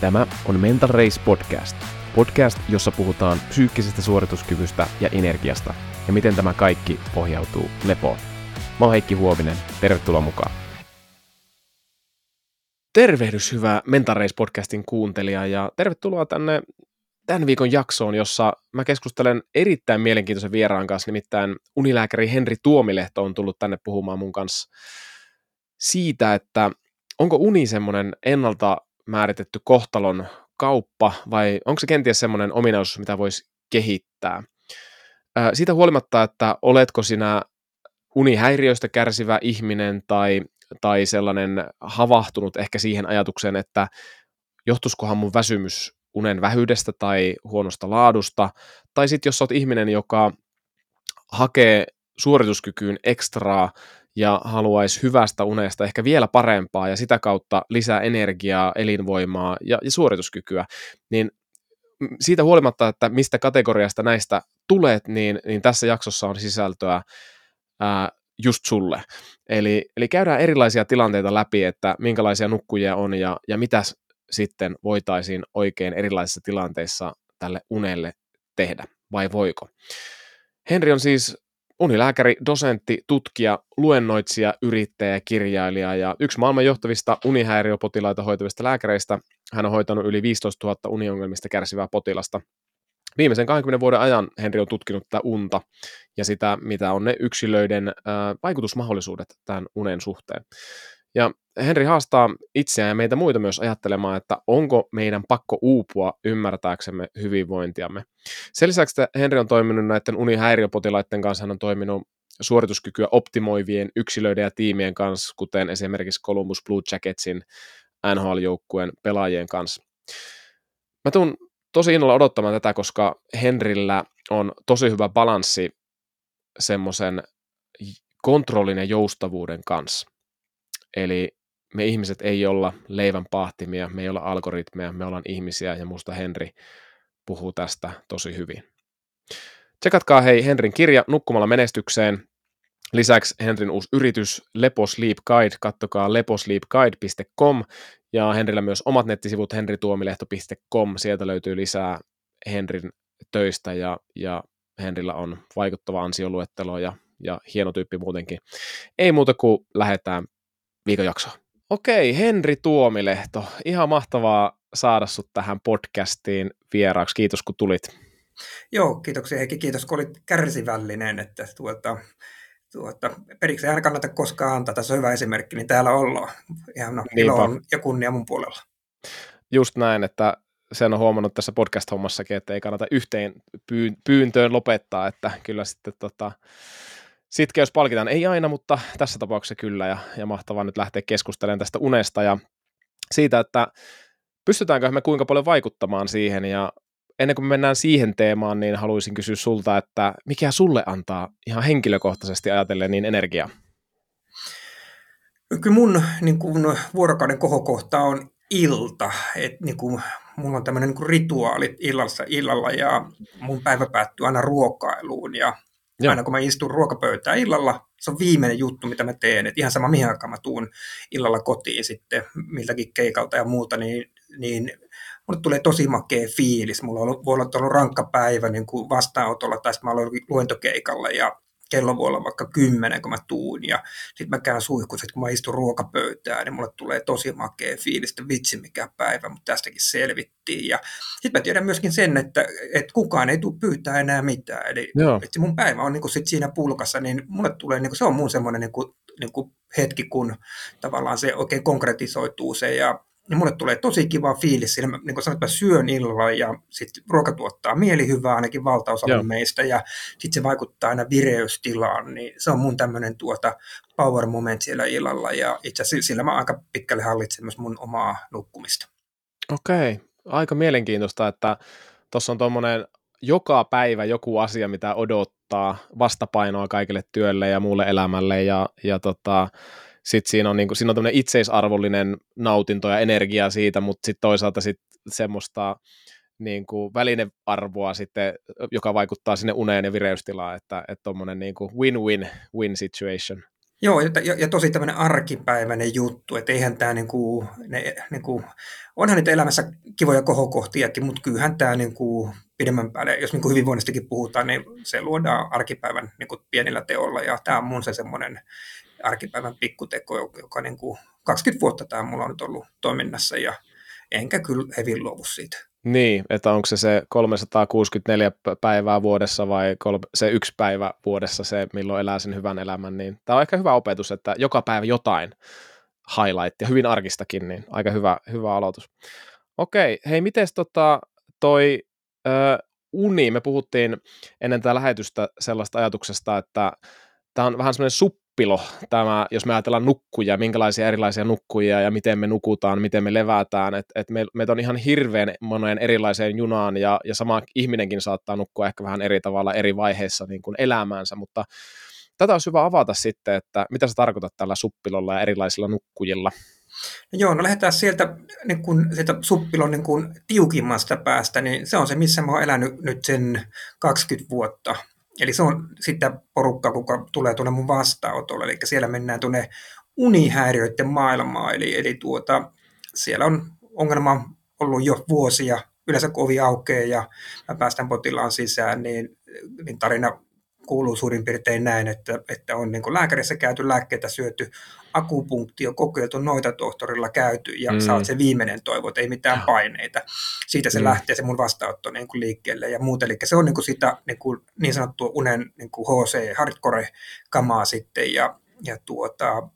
Tämä on Mental Race Podcast. Podcast, jossa puhutaan psyykkisestä suorituskyvystä ja energiasta ja miten tämä kaikki pohjautuu lepoon. Mä oon Heikki Huovinen, tervetuloa mukaan. Tervehdys hyvä Mental Race Podcastin kuuntelija ja tervetuloa tänne tämän viikon jaksoon, jossa mä keskustelen erittäin mielenkiintoisen vieraan kanssa, nimittäin unilääkäri Henri Tuomilehto on tullut tänne puhumaan mun kanssa siitä, että onko uni semmoinen ennalta määritetty kohtalon kauppa vai onko se kenties semmoinen ominaisuus, mitä voisi kehittää? Siitä huolimatta, että oletko sinä unihäiriöistä kärsivä ihminen tai, tai sellainen havahtunut ehkä siihen ajatukseen, että johtuisikohan mun väsymys unen vähyydestä tai huonosta laadusta, tai sitten jos olet ihminen, joka hakee suorituskykyyn ekstraa ja haluaisi hyvästä unesta ehkä vielä parempaa ja sitä kautta lisää energiaa, elinvoimaa ja, ja suorituskykyä, niin siitä huolimatta, että mistä kategoriasta näistä tulet, niin, niin tässä jaksossa on sisältöä ää, just sulle. Eli, eli käydään erilaisia tilanteita läpi, että minkälaisia nukkujia on ja, ja mitä sitten voitaisiin oikein erilaisissa tilanteissa tälle unelle tehdä, vai voiko? Henri on siis unilääkäri, dosentti, tutkija, luennoitsija, yrittäjä ja kirjailija ja yksi maailman johtavista unihäiriöpotilaita hoitavista lääkäreistä. Hän on hoitanut yli 15 000 uniongelmista kärsivää potilasta. Viimeisen 20 vuoden ajan Henri on tutkinut tätä unta ja sitä, mitä on ne yksilöiden vaikutusmahdollisuudet tämän unen suhteen. Ja Henri haastaa itseään ja meitä muita myös ajattelemaan, että onko meidän pakko uupua ymmärtääksemme hyvinvointiamme. Sen lisäksi, että Henri on toiminut näiden unihäiriöpotilaiden kanssa, hän on toiminut suorituskykyä optimoivien yksilöiden ja tiimien kanssa, kuten esimerkiksi Columbus Blue Jacketsin NHL-joukkueen pelaajien kanssa. Mä tuun tosi innolla odottamaan tätä, koska Henrillä on tosi hyvä balanssi semmoisen kontrollin ja joustavuuden kanssa. Eli me ihmiset ei olla leivän pahtimia, me ei olla algoritmeja, me ollaan ihmisiä ja musta Henri puhuu tästä tosi hyvin. Tsekatkaa hei Henrin kirja Nukkumalla menestykseen. Lisäksi Henrin uusi yritys Lepo Sleep Guide, kattokaa leposleepguide.com ja Henrillä myös omat nettisivut henrituomilehto.com, sieltä löytyy lisää Henrin töistä ja, ja Henrillä on vaikuttava ansioluettelo ja, ja hieno tyyppi muutenkin. Ei muuta kuin lähdetään viikon jaksoa. Okei, Henri Tuomilehto, ihan mahtavaa saada sut tähän podcastiin vieraaksi. Kiitos kun tulit. Joo, kiitoksia Heikki. Kiitos kun olit kärsivällinen, että tuota, tuota, periksi ei aina kannata koskaan antaa. Tässä on hyvä esimerkki, niin täällä ollaan. Ihan no, ilo on ja kunnia mun puolella. Just näin, että sen on huomannut tässä podcast-hommassakin, että ei kannata yhteen pyyntöön lopettaa, että kyllä sitten tota, sitkeys palkitaan. Ei aina, mutta tässä tapauksessa kyllä, ja, ja mahtavaa nyt lähteä keskustelemaan tästä unesta ja siitä, että pystytäänkö me kuinka paljon vaikuttamaan siihen, ja ennen kuin me mennään siihen teemaan, niin haluaisin kysyä sulta, että mikä sulle antaa ihan henkilökohtaisesti ajatellen niin energiaa? Kyllä mun niin kuin, vuorokauden kohokohta on ilta. Et, niin kuin, mulla on tämmöinen niin rituaali illassa, illalla ja mun päivä päättyy aina ruokailuun ja Joo. Aina kun mä istun ruokapöytään illalla, se on viimeinen juttu, mitä mä teen. Et ihan sama, mihin aikaan mä tuun illalla kotiin sitten miltäkin keikalta ja muuta, niin, niin mulle tulee tosi makea fiilis. Mulla on, voi olla ollut rankka päivä niin kuin vastaanotolla tai mä olen luentokeikalla ja kello voi olla vaikka kymmenen, kun mä tuun, ja sitten mä käyn suihkussa, kun mä istun ruokapöytään, niin mulle tulee tosi makea fiilis, että vitsi mikä päivä, mutta tästäkin selvittiin. Ja sitten mä tiedän myöskin sen, että, että kukaan ei tule pyytää enää mitään. Eli että mun päivä on niin kuin sit siinä pulkassa, niin mulle tulee, niin kuin, se on mun semmoinen niin kuin, niin kuin hetki, kun tavallaan se oikein konkretisoituu se, ja niin mulle tulee tosi kiva fiilis siinä, niin kuin sanoit, mä syön illalla ja sitten ruoka tuottaa mielihyvää ainakin valtaosalle meistä ja sitten se vaikuttaa aina vireystilaan, niin se on mun tämmöinen tuota power moment siellä illalla ja itse asiassa sillä mä aika pitkälle hallitsen myös mun omaa nukkumista. Okei, aika mielenkiintoista, että tuossa on tuommoinen joka päivä joku asia, mitä odottaa vastapainoa kaikille työlle ja muulle elämälle ja, ja tota, sitten siinä on, niin kuin, siinä on tämmöinen itseisarvollinen nautinto ja energia siitä, mutta sitten toisaalta sit semmoista niin kuin välinearvoa sitten, joka vaikuttaa sinne uneen ja vireystilaan, että tuommoinen niin win-win win situation. Joo, ja, ja tosi tämmöinen arkipäiväinen juttu, että eihän tämä niinku, ne, niinku, onhan niitä elämässä kivoja kohokohtiakin, mutta kyllähän tämä niinku, pidemmän päälle, jos niinku hyvinvoinnistakin puhutaan, niin se luodaan arkipäivän niinku, pienillä teolla, ja tämä on mun se semmoinen arkipäivän pikkuteko, joka niinku, 20 vuotta tämä mulla on nyt ollut toiminnassa, ja enkä kyllä hevin luovu siitä. Niin, että onko se se 364 päivää vuodessa vai se yksi päivä vuodessa se, milloin elää sen hyvän elämän, niin tämä on ehkä hyvä opetus, että joka päivä jotain highlight ja hyvin arkistakin, niin aika hyvä, hyvä aloitus. Okei, hei, miten tota toi ö, uni, me puhuttiin ennen tätä lähetystä sellaista ajatuksesta, että tämä on vähän semmoinen sup suppilo tämä, jos me ajatellaan nukkuja, minkälaisia erilaisia nukkuja ja miten me nukutaan, miten me levätään, että et me, meitä on ihan hirveän monen erilaiseen junaan ja, ja sama ihminenkin saattaa nukkua ehkä vähän eri tavalla eri vaiheissa niin kuin elämäänsä, mutta tätä olisi hyvä avata sitten, että mitä sä tarkoitat tällä suppilolla ja erilaisilla nukkujilla. No joo, no lähdetään sieltä, niin kun, sieltä suppilon niin kun, tiukimmasta päästä, niin se on se, missä mä oon elänyt nyt sen 20 vuotta. Eli se on sitten porukka, kuka tulee tuonne mun vastaanotolle, eli siellä mennään tuonne unihäiriöiden maailmaan, eli, eli tuota, siellä on ongelma ollut jo vuosia, yleensä kun ovi aukeaa ja mä päästän potilaan sisään, niin, niin tarina kuuluu suurin piirtein näin, että, että on niin lääkärissä käyty lääkkeitä syöty, akupunktio kokeiltu, noita tohtorilla käyty ja mm. oot se viimeinen toivo, että ei mitään paineita. Siitä se mm. lähtee se mun vastaanotto niin kuin liikkeelle ja muuta. Eli se on niin kuin sitä niin, kuin, niin sanottua unen niin kuin HC, hardcore-kamaa sitten ja, ja, tuota,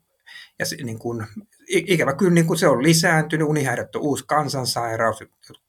ja se, niin kuin, ikävä kyllä niin kuin se on lisääntynyt, unihäiriöt on uusi kansansairaus,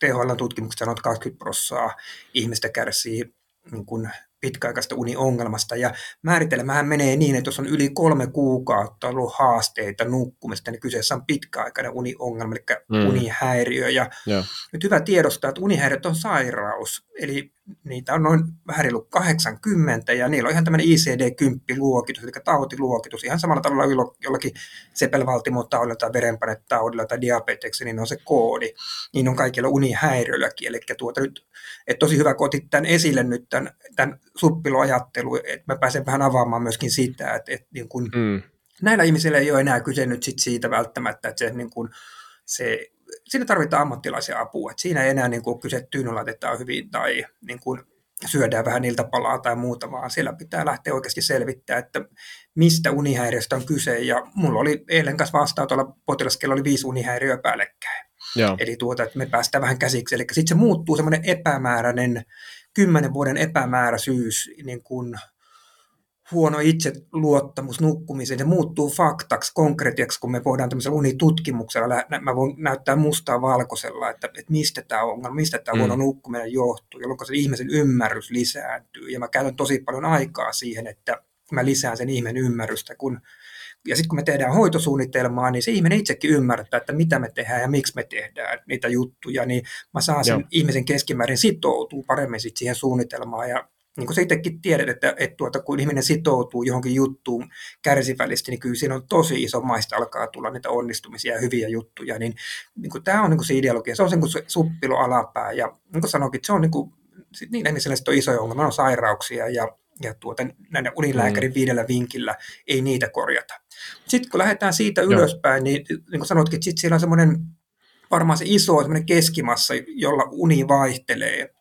THL-tutkimukset sanoo, että 20 prosenttia ihmistä kärsii niin kuin pitkäaikaista uniongelmasta. Ja määritelmähän menee niin, että jos on yli kolme kuukautta ollut haasteita nukkumista, niin kyseessä on pitkäaikainen uniongelma, eli mm. unihäiriö. Ja yeah. nyt hyvä tiedostaa, että unihäiriöt on sairaus, eli niitä on noin vähän reilu 80, ja niillä on ihan tämmöinen ICD-10-luokitus, eli tautiluokitus, ihan samalla tavalla jollakin sepelvaltimotaudilla tai verenpainetaudilla tai diabeteksi, niin on se koodi. Niin on kaikilla unihäiriöilläkin, eli tuota nyt, että tosi hyvä, kun otit tämän esille nyt tämän, tämän suppiloajattelu, että mä pääsen vähän avaamaan myöskin sitä, että, että niin kun, mm. näillä ihmisillä ei ole enää kyse nyt sit siitä välttämättä, että se, niin kun, se siinä tarvitaan ammattilaisia apua. että siinä ei enää niin kuin kyse tyyny laitetaan hyvin tai niin kuin syödään vähän niiltä palaa tai muuta, vaan siellä pitää lähteä oikeasti selvittää, että mistä unihäiriöstä on kyse. Ja mulla oli eilen kanssa vastaan tuolla potilaskella oli viisi unihäiriöä päällekkäin. Joo. Eli tuota, että me päästään vähän käsiksi. Eli sitten se muuttuu semmoinen epämääräinen, kymmenen vuoden epämääräisyys niin kuin huono itseluottamus nukkumiseen, se muuttuu faktaksi, konkretiaksi, kun me voidaan tämmöisellä unitutkimuksella, mä voin näyttää mustaa valkoisella, että, että mistä tämä on, mistä tämä mm. huono nukkuminen johtuu, jolloin se ihmisen ymmärrys lisääntyy. Ja mä käytän tosi paljon aikaa siihen, että mä lisään sen ihmisen ymmärrystä, kun ja sitten kun me tehdään hoitosuunnitelmaa, niin se ihminen itsekin ymmärtää, että mitä me tehdään ja miksi me tehdään niitä juttuja, niin mä saan sen Joo. ihmisen keskimäärin sitoutuu paremmin sit siihen suunnitelmaan ja niin kuin sä itsekin tiedät, että, että tuota, kun ihminen sitoutuu johonkin juttuun kärsivällisesti, niin kyllä siinä on tosi iso maista alkaa tulla niitä onnistumisia ja hyviä juttuja. Niin, niin kuin tämä on niin kuin se ideologia, se on se, niin se suppilo alapää. Ja niin kuin sanoinkin, se on niin kuin, niin ihmisille on isoja ongelmia, on sairauksia ja, ja tuota, näiden unilääkärin mm. viidellä vinkillä ei niitä korjata. Sitten kun lähdetään siitä ylöspäin, niin, niin kuin sanotkin, että siellä on semmoinen varmaan se iso keskimassa, jolla uni vaihtelee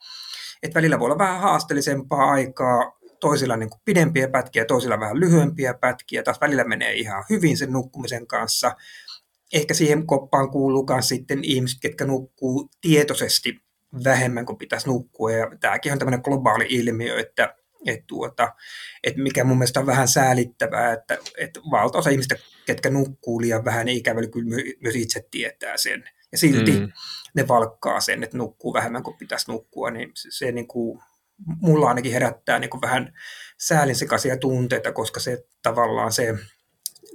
että välillä voi olla vähän haasteellisempaa aikaa, toisilla niin kuin pidempiä pätkiä, toisilla vähän lyhyempiä pätkiä, taas välillä menee ihan hyvin sen nukkumisen kanssa. Ehkä siihen koppaan kuuluu myös sitten ihmiset, ketkä nukkuu tietoisesti vähemmän kuin pitäisi nukkua, ja tämäkin on tämmöinen globaali ilmiö, että että, tuota, että mikä mun mielestä on vähän säälittävää, että, että valtaosa ihmistä, ketkä nukkuu liian vähän, niin ikävä kyllä myös itse tietää sen. Ja silti mm ne valkkaa sen, että nukkuu vähemmän kuin pitäisi nukkua, niin se, se niin kuin, mulla ainakin herättää niin kuin vähän säälinsekaisia tunteita, koska se tavallaan se,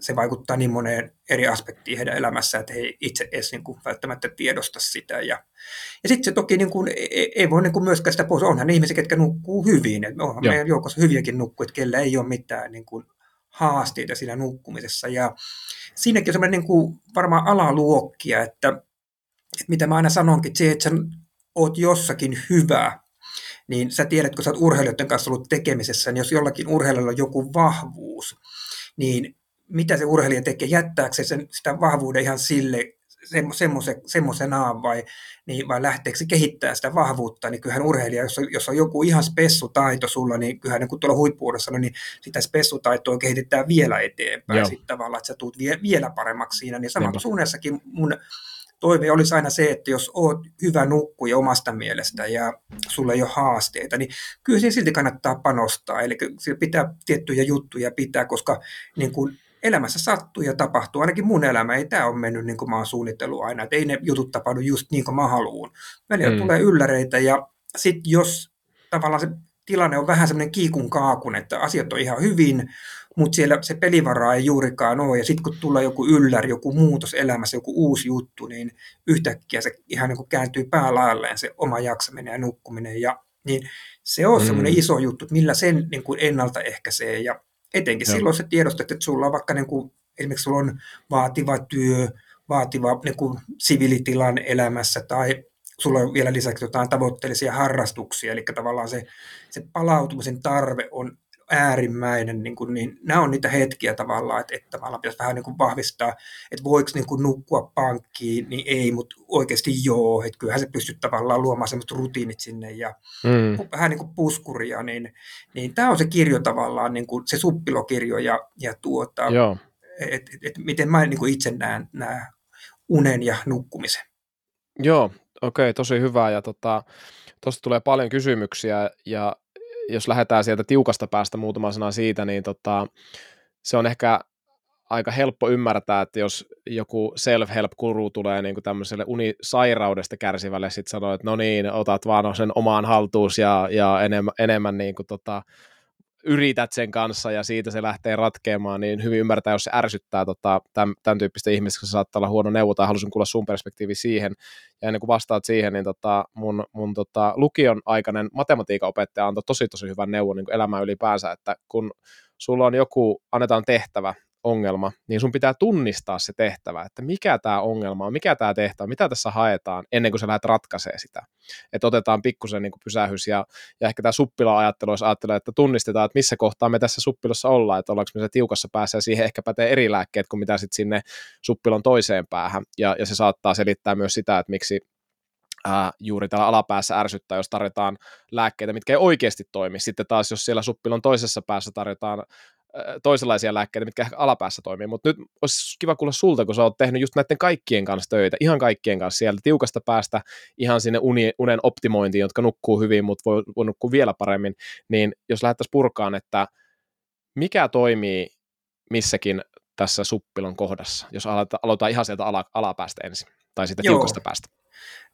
se vaikuttaa niin moneen eri aspektiin heidän elämässä, että he itse edes niin kuin välttämättä tiedosta sitä. Ja, ja sitten se toki niin kuin, ei, ei voi niin kuin myöskään sitä pois. Onhan ihmisiä, ketkä nukkuu hyvin. Et onhan Joo. meidän joukossa hyviäkin nukkuu, että kellä ei ole mitään niin kuin haasteita siinä nukkumisessa. Ja siinäkin on semmoinen niin kuin varmaan alaluokkia, että että mitä mä aina sanonkin, se, että sä oot jossakin hyvä, niin sä tiedät, kun sä oot urheilijoiden kanssa ollut tekemisessä, niin jos jollakin urheilijalla on joku vahvuus, niin mitä se urheilija tekee, jättääkö se sen, sitä vahvuuden ihan sille semmoisenaan vai, niin, vai lähteekö se kehittää sitä vahvuutta, niin kyllähän urheilija, jos on, jos on joku ihan spessutaito sulla, niin kyllähän niin kun tuolla huippuudessa, niin sitä spessutaitoa kehitetään vielä eteenpäin sitten tavallaan, että sä tulet vie, vielä paremmaksi siinä, niin samalla suunnassakin mun toive olisi aina se, että jos oot hyvä nukkuja omasta mielestä ja sulla ei ole haasteita, niin kyllä siihen silti kannattaa panostaa. Eli pitää tiettyjä juttuja pitää, koska niin kuin elämässä sattuu ja tapahtuu. Ainakin mun elämä ei tämä ole mennyt niin kuin mä oon suunnitellut aina. Että ei ne jutut tapahdu just niin kuin mä haluan. Välillä mm. tulee ylläreitä ja sitten jos tavallaan se tilanne on vähän semmoinen kiikun kaakun, että asiat on ihan hyvin, mutta siellä se pelivara ei juurikaan ole. Ja sitten kun tulee joku ylläri, joku muutos elämässä, joku uusi juttu, niin yhtäkkiä se ihan niin kuin kääntyy päälailleen se oma jaksaminen ja nukkuminen. Ja, niin se on mm. semmoinen iso juttu, että millä sen niin kuin ennaltaehkäisee. Ja etenkin Joo. silloin se tiedostat, että sulla on vaikka niin kuin, esimerkiksi sulla on vaativa työ, vaativa niin kuin siviilitilan elämässä tai sulla on vielä lisäksi jotain tavoitteellisia harrastuksia, eli tavallaan se, se palautumisen tarve on äärimmäinen, niin, kuin, niin nämä on niitä hetkiä tavallaan, että, että tavallaan pitäisi vähän niin kuin vahvistaa, että voiko niin kuin nukkua pankkiin, niin ei, mutta oikeasti joo, että kyllähän se pystyy tavallaan luomaan semmoista rutiinit sinne ja mm. vähän niin kuin puskuria, niin, niin tämä on se kirjo tavallaan, niin kuin se suppilokirjo ja, ja tuota, että et, et, miten mä niin kuin itse näen nämä unen ja nukkumisen. Joo, okei, okay, tosi hyvä ja tota, tuosta tulee paljon kysymyksiä ja jos lähdetään sieltä tiukasta päästä muutama sana siitä, niin tota, se on ehkä aika helppo ymmärtää, että jos joku self-help-kuru tulee niin kuin tämmöiselle unisairaudesta kärsivälle, sitten sanoo, että no niin, otat vaan sen omaan haltuus ja, ja enemmän, enemmän niin kuin tota, yrität sen kanssa ja siitä se lähtee ratkeamaan, niin hyvin ymmärtää, jos se ärsyttää tota, tämän, tämän tyyppistä ihmistä, se saattaa olla huono neuvo, tai halusin kuulla sun perspektiivi siihen. Ja ennen kuin vastaat siihen, niin tota, mun, mun tota, lukion aikainen matematiikan opettaja antoi tosi tosi hyvän neuvon niin elämään ylipäänsä, että kun sulla on joku, annetaan tehtävä, ongelma, niin sun pitää tunnistaa se tehtävä, että mikä tämä ongelma on, mikä tämä tehtävä, mitä tässä haetaan, ennen kuin sä lähdet ratkaisee sitä. Että otetaan pikkusen niin pysähys ja, ja ehkä tämä suppila-ajattelu, jos ajattelee, että tunnistetaan, että missä kohtaa me tässä suppilossa ollaan, että ollaanko me se tiukassa päässä ja siihen ehkä pätee eri lääkkeet kuin mitä sitten sinne suppilon toiseen päähän. Ja, ja se saattaa selittää myös sitä, että miksi ää, juuri täällä alapäässä ärsyttää, jos tarjotaan lääkkeitä, mitkä ei oikeasti toimi. Sitten taas, jos siellä suppilon toisessa päässä tarjotaan toisenlaisia lääkkeitä, mitkä ehkä alapäässä toimii, mutta nyt olisi kiva kuulla sulta, kun sä oot tehnyt just näiden kaikkien kanssa töitä, ihan kaikkien kanssa sieltä tiukasta päästä ihan sinne uni, unen optimointiin, jotka nukkuu hyvin, mutta voi, voi nukkua vielä paremmin, niin jos lähdettäisiin purkaan, että mikä toimii missäkin tässä suppilon kohdassa, jos aloitetaan ihan sieltä ala, alapäästä ensin, tai sitten Joo. tiukasta päästä?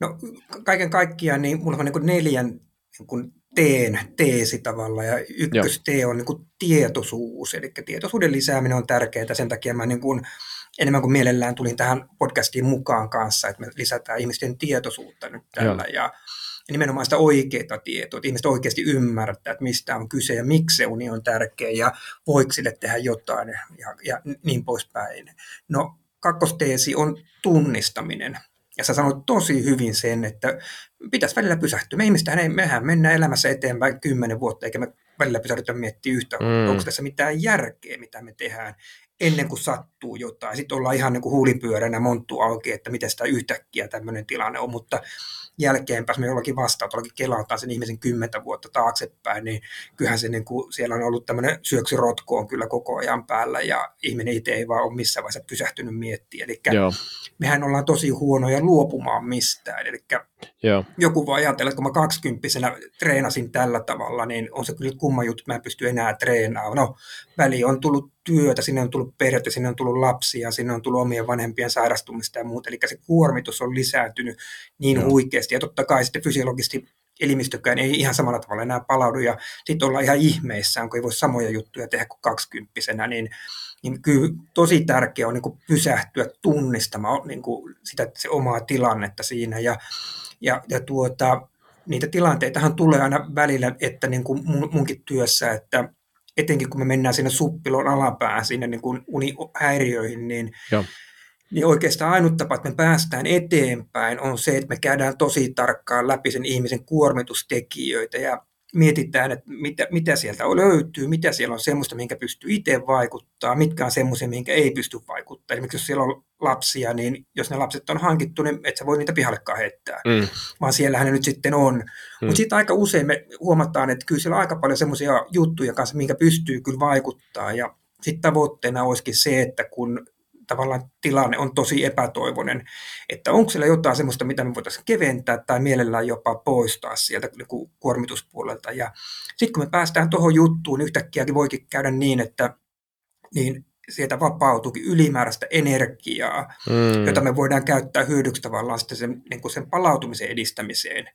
No kaiken kaikkiaan niin mulla on niin neljän niin teen teesi tavalla ja ykkös T on niin kuin tietoisuus, eli tietoisuuden lisääminen on tärkeää, sen takia mä niin kuin, enemmän kuin mielellään tulin tähän podcastiin mukaan kanssa, että me lisätään ihmisten tietoisuutta nyt tällä. Ja, ja nimenomaan sitä oikeaa tietoa, että ihmiset oikeasti ymmärtää, että mistä on kyse ja miksi se uni on tärkeä ja voiko sille tehdä jotain ja, ja niin poispäin. No kakkosteesi on tunnistaminen. Ja sä sanoit tosi hyvin sen, että pitäisi välillä pysähtyä. Me ihmistähän ei, mehän mennään elämässä eteenpäin kymmenen vuotta, eikä me välillä pysähdytä miettiä yhtä, mm. onko tässä mitään järkeä, mitä me tehdään ennen kuin sattuu jotain. Sitten ollaan ihan niin kuin huulipyöränä monttu auki, että miten sitä yhtäkkiä tämmöinen tilanne on, mutta jälkeenpäin me jollakin vastaan, jollakin kelataan sen ihmisen kymmentä vuotta taaksepäin, niin kyllähän se niin kuin, siellä on ollut tämmöinen syöksyrotko on kyllä koko ajan päällä ja ihminen itse ei vaan ole missään vaiheessa pysähtynyt miettiä. Eli Joo. mehän ollaan tosi huonoja luopumaan mistään. Eli Joo. joku voi ajatella, että kun mä kaksikymppisenä treenasin tällä tavalla, niin on se kyllä kumma juttu, että mä en pysty enää treenaamaan. No, väli on tullut työtä, sinne on tullut perhettä, sinne on tullut lapsia, sinne on tullut omien vanhempien sairastumista ja muuta. Eli se kuormitus on lisääntynyt niin Joo. huikeasti. Ja totta kai sitten fysiologisesti elimistökään ei ihan samalla tavalla enää palaudu. Ja sitten ollaan ihan ihmeissään, kun ei voi samoja juttuja tehdä kuin kaksikymppisenä. Niin, niin kyllä tosi tärkeää on niin pysähtyä tunnistamaan niin kuin sitä, se omaa tilannetta siinä. Ja, ja, ja tuota, niitä tilanteitahan tulee aina välillä, että niin kuin munkin työssä, että etenkin kun me mennään sinne suppilon alapään, sinne niin kuin unihäiriöihin, niin, Joo. niin oikeastaan ainut tapa, että me päästään eteenpäin, on se, että me käydään tosi tarkkaan läpi sen ihmisen kuormitustekijöitä ja mietitään, että mitä, mitä sieltä löytyy, mitä siellä on semmoista, minkä pystyy itse vaikuttaa, mitkä on semmoisia, minkä ei pysty vaikuttaa. Esimerkiksi jos siellä on lapsia, niin jos ne lapset on hankittu, niin et sä voi niitä pihallekaan heittää, mm. vaan siellähän ne nyt sitten on. Mm. Mutta sitten aika usein me huomataan, että kyllä siellä on aika paljon semmoisia juttuja kanssa, minkä pystyy kyllä vaikuttaa. Ja sitten tavoitteena olisikin se, että kun tavallaan tilanne on tosi epätoivoinen, että onko siellä jotain sellaista, mitä me voitaisiin keventää tai mielellään jopa poistaa sieltä niin kuormituspuolelta. Ja sitten kun me päästään tuohon juttuun, niin yhtäkkiäkin voikin käydä niin, että niin sieltä vapautuukin ylimääräistä energiaa, mm. jota me voidaan käyttää hyödyksi tavallaan sitten sen, niin kuin sen palautumisen edistämiseen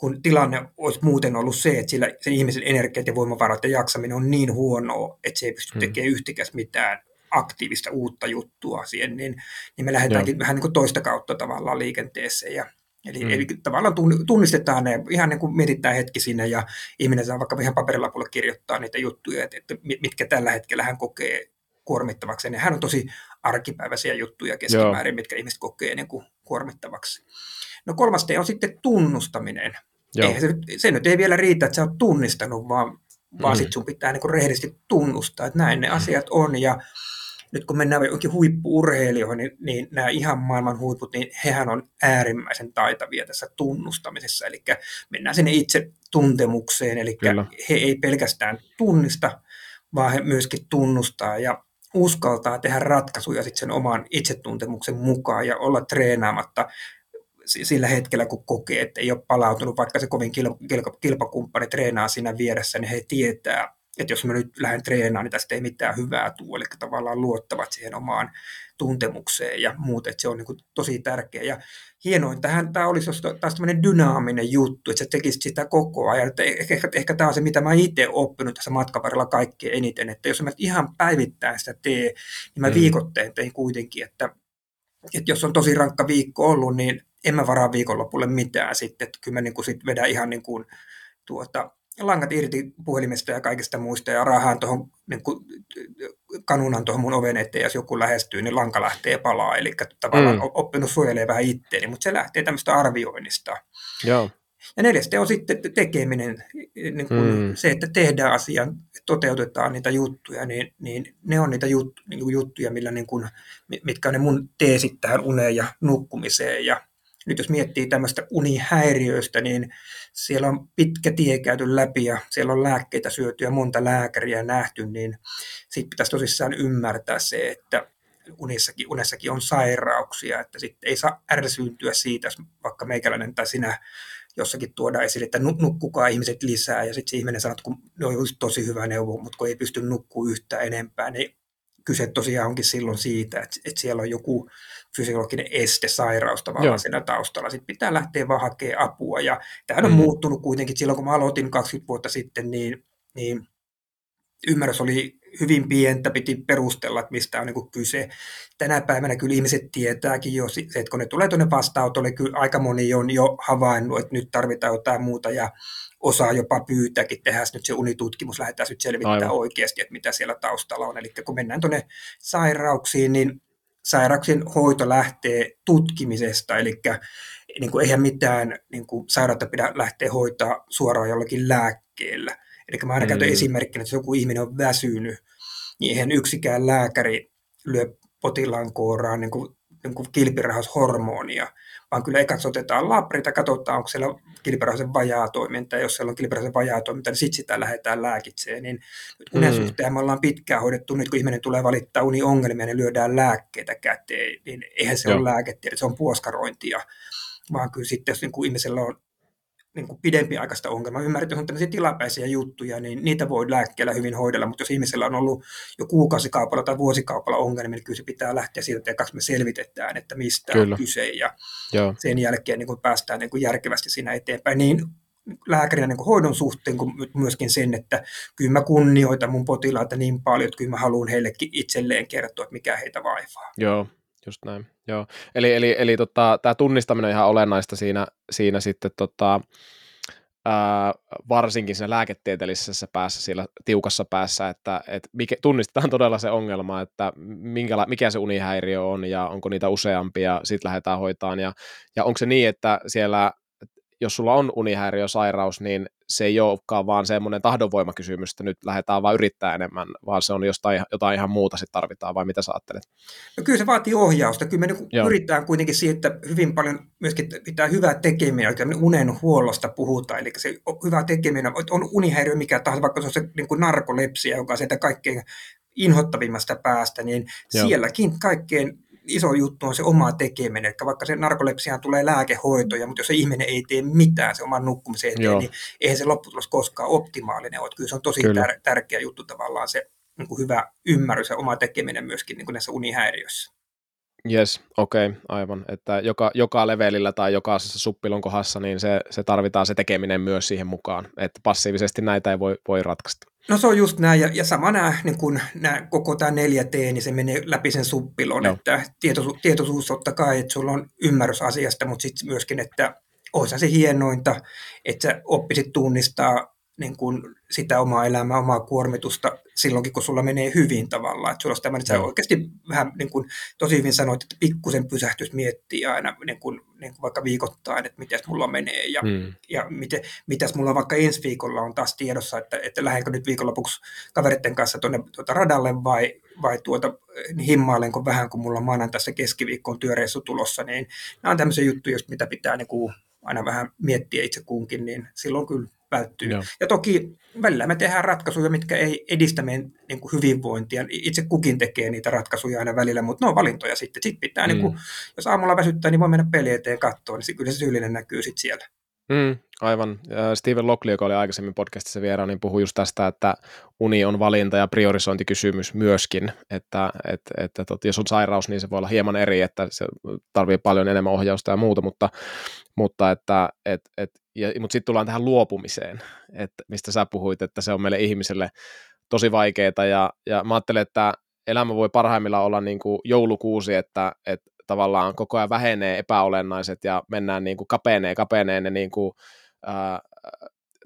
kun tilanne olisi muuten ollut se, että sillä sen ihmisen energiat ja voimavarat ja jaksaminen on niin huonoa, että se ei pysty mm. tekemään yhtikäs mitään aktiivista uutta juttua siihen, niin, niin me lähdetäänkin Joo. vähän niin kuin toista kautta tavallaan liikenteeseen. Ja, eli, mm. eli tavallaan tunnistetaan ne, ihan niin kuin mietitään hetki sinne ja ihminen saa vaikka ihan paperilapulle kirjoittaa niitä juttuja, että, että mitkä tällä hetkellä hän kokee kuormittavaksi. Ja hän on tosi arkipäiväisiä juttuja keskimäärin, Joo. mitkä ihmiset kokee niin kuin kuormittavaksi. No kolmas on sitten tunnustaminen. Se, se nyt ei vielä riitä, että sä oot tunnistanut, vaan, vaan mm. sitten sun pitää niin kuin rehellisesti tunnustaa, että näin ne mm. asiat on. Ja nyt kun mennään johonkin huippuurheilijoihin, niin, niin nämä ihan maailman huiput, niin hehän on äärimmäisen taitavia tässä tunnustamisessa. Eli mennään sinne itse tuntemukseen, eli Kyllä. he ei pelkästään tunnista, vaan he myöskin tunnustaa ja uskaltaa tehdä ratkaisuja sitten sen oman itsetuntemuksen mukaan ja olla treenaamatta sillä hetkellä, kun kokee, että ei ole palautunut, vaikka se kovin kilpakumppani treenaa siinä vieressä, niin he tietää, että jos mä nyt lähden treenaamaan, niin tästä ei mitään hyvää tule, eli tavallaan luottavat siihen omaan tuntemukseen ja muut, että se on niin kuin tosi tärkeä. Ja hienoin tähän tämä olisi taas tämmöinen dynaaminen juttu, että sä tekisit sitä koko ajan. Että ehkä, ehkä, ehkä tämä on se, mitä mä itse oppinut tässä matkan varrella kaikkein eniten, että jos mä ihan päivittäin sitä tee, niin mä mm. viikoitteen tein kuitenkin, että, että jos on tosi rankka viikko ollut, niin en mä varaa viikonlopulle mitään sitten, että kyllä mä niin kuin sit vedän ihan niin kuin, tuota, langat irti puhelimesta ja kaikista muista ja rahaan tuohon niin kuin, kanunan tuohon mun oven eteen, jos joku lähestyy, niin lanka lähtee palaa. Eli tavallaan mm. oppinut suojelemaan vähän itteeni, mutta se lähtee tämmöistä arvioinnista. Joo. Ja neljäs on sitten tekeminen, niin kuin mm. se, että tehdään asian, toteutetaan niitä juttuja, niin, niin ne on niitä jut, niin kuin juttuja, millä niin kuin, mitkä on ne mun teesit tähän uneen ja nukkumiseen ja nyt jos miettii tämmöistä unihäiriöistä, niin siellä on pitkä tie käyty läpi ja siellä on lääkkeitä syöty ja monta lääkäriä nähty, niin sitten pitäisi tosissaan ymmärtää se, että unissakin, unessakin on sairauksia, että sitten ei saa ärsyyntyä siitä, jos vaikka meikäläinen tai sinä jossakin tuoda esille, että nukkukaa ihmiset lisää, ja sitten se ihminen sanoo, että kun ne on tosi hyvä neuvo, mutta kun ei pysty nukkuu yhtään enempää, niin kyse tosiaan onkin silloin siitä, että, että siellä on joku fysiologinen este, sairaus tavallaan Joo. siinä taustalla. Sitten pitää lähteä vaan hakemaan apua. Ja tämähän on mm. muuttunut kuitenkin. Silloin kun mä aloitin 20 vuotta sitten, niin, niin ymmärrys oli hyvin pientä, piti perustella, että mistä on niin kyse. Tänä päivänä kyllä ihmiset tietääkin jo, että kun ne tulee tuonne vastaanotolle, kyllä aika moni on jo havainnut, että nyt tarvitaan jotain muuta ja osaa jopa pyytääkin, tehdä nyt se unitutkimus, lähdetään nyt selvittämään Aivan. oikeasti, että mitä siellä taustalla on. Eli kun mennään tuonne sairauksiin, niin sairauksien hoito lähtee tutkimisesta, eli niin kuin eihän mitään niin kuin sairautta pidä lähteä hoitaa suoraan jollakin lääkkeellä. Eli mä aina mm. käytän esimerkkinä, että jos joku ihminen on väsynyt, niin eihän yksikään lääkäri lyö potilaan kouraan niin kuin, niin kuin kilpirahaushormonia, vaan kyllä eka otetaan labrita, katsotaan, onko siellä kilpirauhasen vajaa toiminta, ja jos siellä on kilpirauhasen vajaa toiminta, niin sitten sitä lähdetään lääkitseen. Niin nyt unen mm. suhteen me ollaan pitkään hoidettu, nyt kun ihminen tulee valittaa uniongelmia, niin lyödään lääkkeitä käteen, niin eihän se Joo. ole lääketiede, se on puoskarointia, vaan kyllä sitten, jos niin kuin ihmisellä on niin kuin pidempiaikaista ongelmaa. Ymmärrän, että jos on tämmöisiä tilapäisiä juttuja, niin niitä voi lääkkeellä hyvin hoidella, mutta jos ihmisellä on ollut jo kuukausikaupalla tai vuosikaupalla ongelmia, niin kyllä se pitää lähteä siitä, että me selvitetään, että mistä kyllä. on kyse, ja Joo. sen jälkeen niin kuin päästään niin kuin järkevästi siinä eteenpäin. Niin lääkärinä niin kuin hoidon suhteen kuin myöskin sen, että kyllä mä kunnioitan mun potilaita niin paljon, että kyllä mä haluan heillekin itselleen kertoa, että mikä heitä vaivaa. Joo, just näin. Joo. Eli, eli, eli tota, tämä tunnistaminen on ihan olennaista siinä, siinä sitten tota, ää, varsinkin siinä lääketieteellisessä päässä, siellä tiukassa päässä, että et mikä, tunnistetaan todella se ongelma, että minkä, mikä se unihäiriö on ja onko niitä useampia, sitten lähdetään hoitaan ja, ja onko se niin, että siellä jos sulla on unihäiriösairaus, niin se ei olekaan vaan semmoinen tahdonvoimakysymys, että nyt lähdetään vaan yrittää enemmän, vaan se on jostain, jotain ihan muuta sitten tarvitaan, vai mitä sä ajattelet? No kyllä se vaatii ohjausta. Kyllä me niin yritetään kuitenkin siitä, että hyvin paljon myöskin pitää hyvää tekeminen, eli unen huollosta puhutaan, eli se hyvä tekeminen, on unihäiriö mikä tahansa, vaikka se on se niin kuin narkolepsia, joka on sieltä kaikkein inhottavimmasta päästä, niin Joo. sielläkin kaikkein iso juttu on se oma tekeminen. Eli vaikka se narkolepsiaan tulee lääkehoitoja, mutta jos se ihminen ei tee mitään se oman nukkumisen eteen, Joo. niin eihän se lopputulos koskaan optimaalinen ole. Kyllä se on tosi Kyllä. tärkeä juttu tavallaan se niin kuin hyvä ymmärrys ja oma tekeminen myöskin niin kuin näissä unihäiriöissä. Yes, okei, okay, aivan. Että joka, joka levelillä tai jokaisessa suppilon kohdassa, niin se, se tarvitaan se tekeminen myös siihen mukaan. Että passiivisesti näitä ei voi, voi ratkaista. No se on just näin, ja, ja sama nämä, niin kun nämä, koko tämä 4T, niin se menee läpi sen suppilon, no. että tietoisuus, tietoisuus totta kai, että sulla on ymmärrys asiasta, mutta sitten myöskin, että olisi se hienointa, että sä oppisit tunnistaa niin kuin sitä omaa elämää, omaa kuormitusta silloinkin, kun sulla menee hyvin tavallaan. Että sulla olisi tämmöinen, että sä oikeasti vähän niin kuin, tosi hyvin sanoit, että pikkusen pysähtys miettii aina niin kuin, niin kuin vaikka viikoittain, että miten mulla menee ja, hmm. ja miten, mitäs mulla vaikka ensi viikolla on taas tiedossa, että, että lähdenkö nyt viikonlopuksi kaveritten kanssa tuonne tuota radalle vai, vai tuota, niin himmailenko vähän, kun mulla on maanantaissa keskiviikkoon työreissu tulossa, niin nämä on tämmöisiä juttuja, mitä pitää niin kuin aina vähän miettiä itse kunkin, niin silloin kyllä välttyy. Joo. Ja toki välillä me tehdään ratkaisuja, mitkä ei edistä meidän niin kuin hyvinvointia. Itse kukin tekee niitä ratkaisuja aina välillä, mutta ne on valintoja sitten. Sitten pitää, mm. niin kuin, jos aamulla väsyttää, niin voi mennä peli eteen katsoa, niin kyllä se syyllinen näkyy sitten siellä. Mm, aivan. Steven Lockley, joka oli aikaisemmin podcastissa vieraan, niin puhui just tästä, että uni on valinta ja priorisointikysymys myöskin, että, että, että jos on sairaus, niin se voi olla hieman eri, että se tarvii paljon enemmän ohjausta ja muuta, mutta, mutta että et, et, ja, mutta sitten tullaan tähän luopumiseen, että mistä sä puhuit, että se on meille ihmiselle tosi vaikeaa ja, ja mä ajattelen, että elämä voi parhaimmillaan olla niin kuin joulukuusi, että, että tavallaan koko ajan vähenee epäolennaiset ja mennään niin kuin kapenee, kapenee ne niin kuin, ää,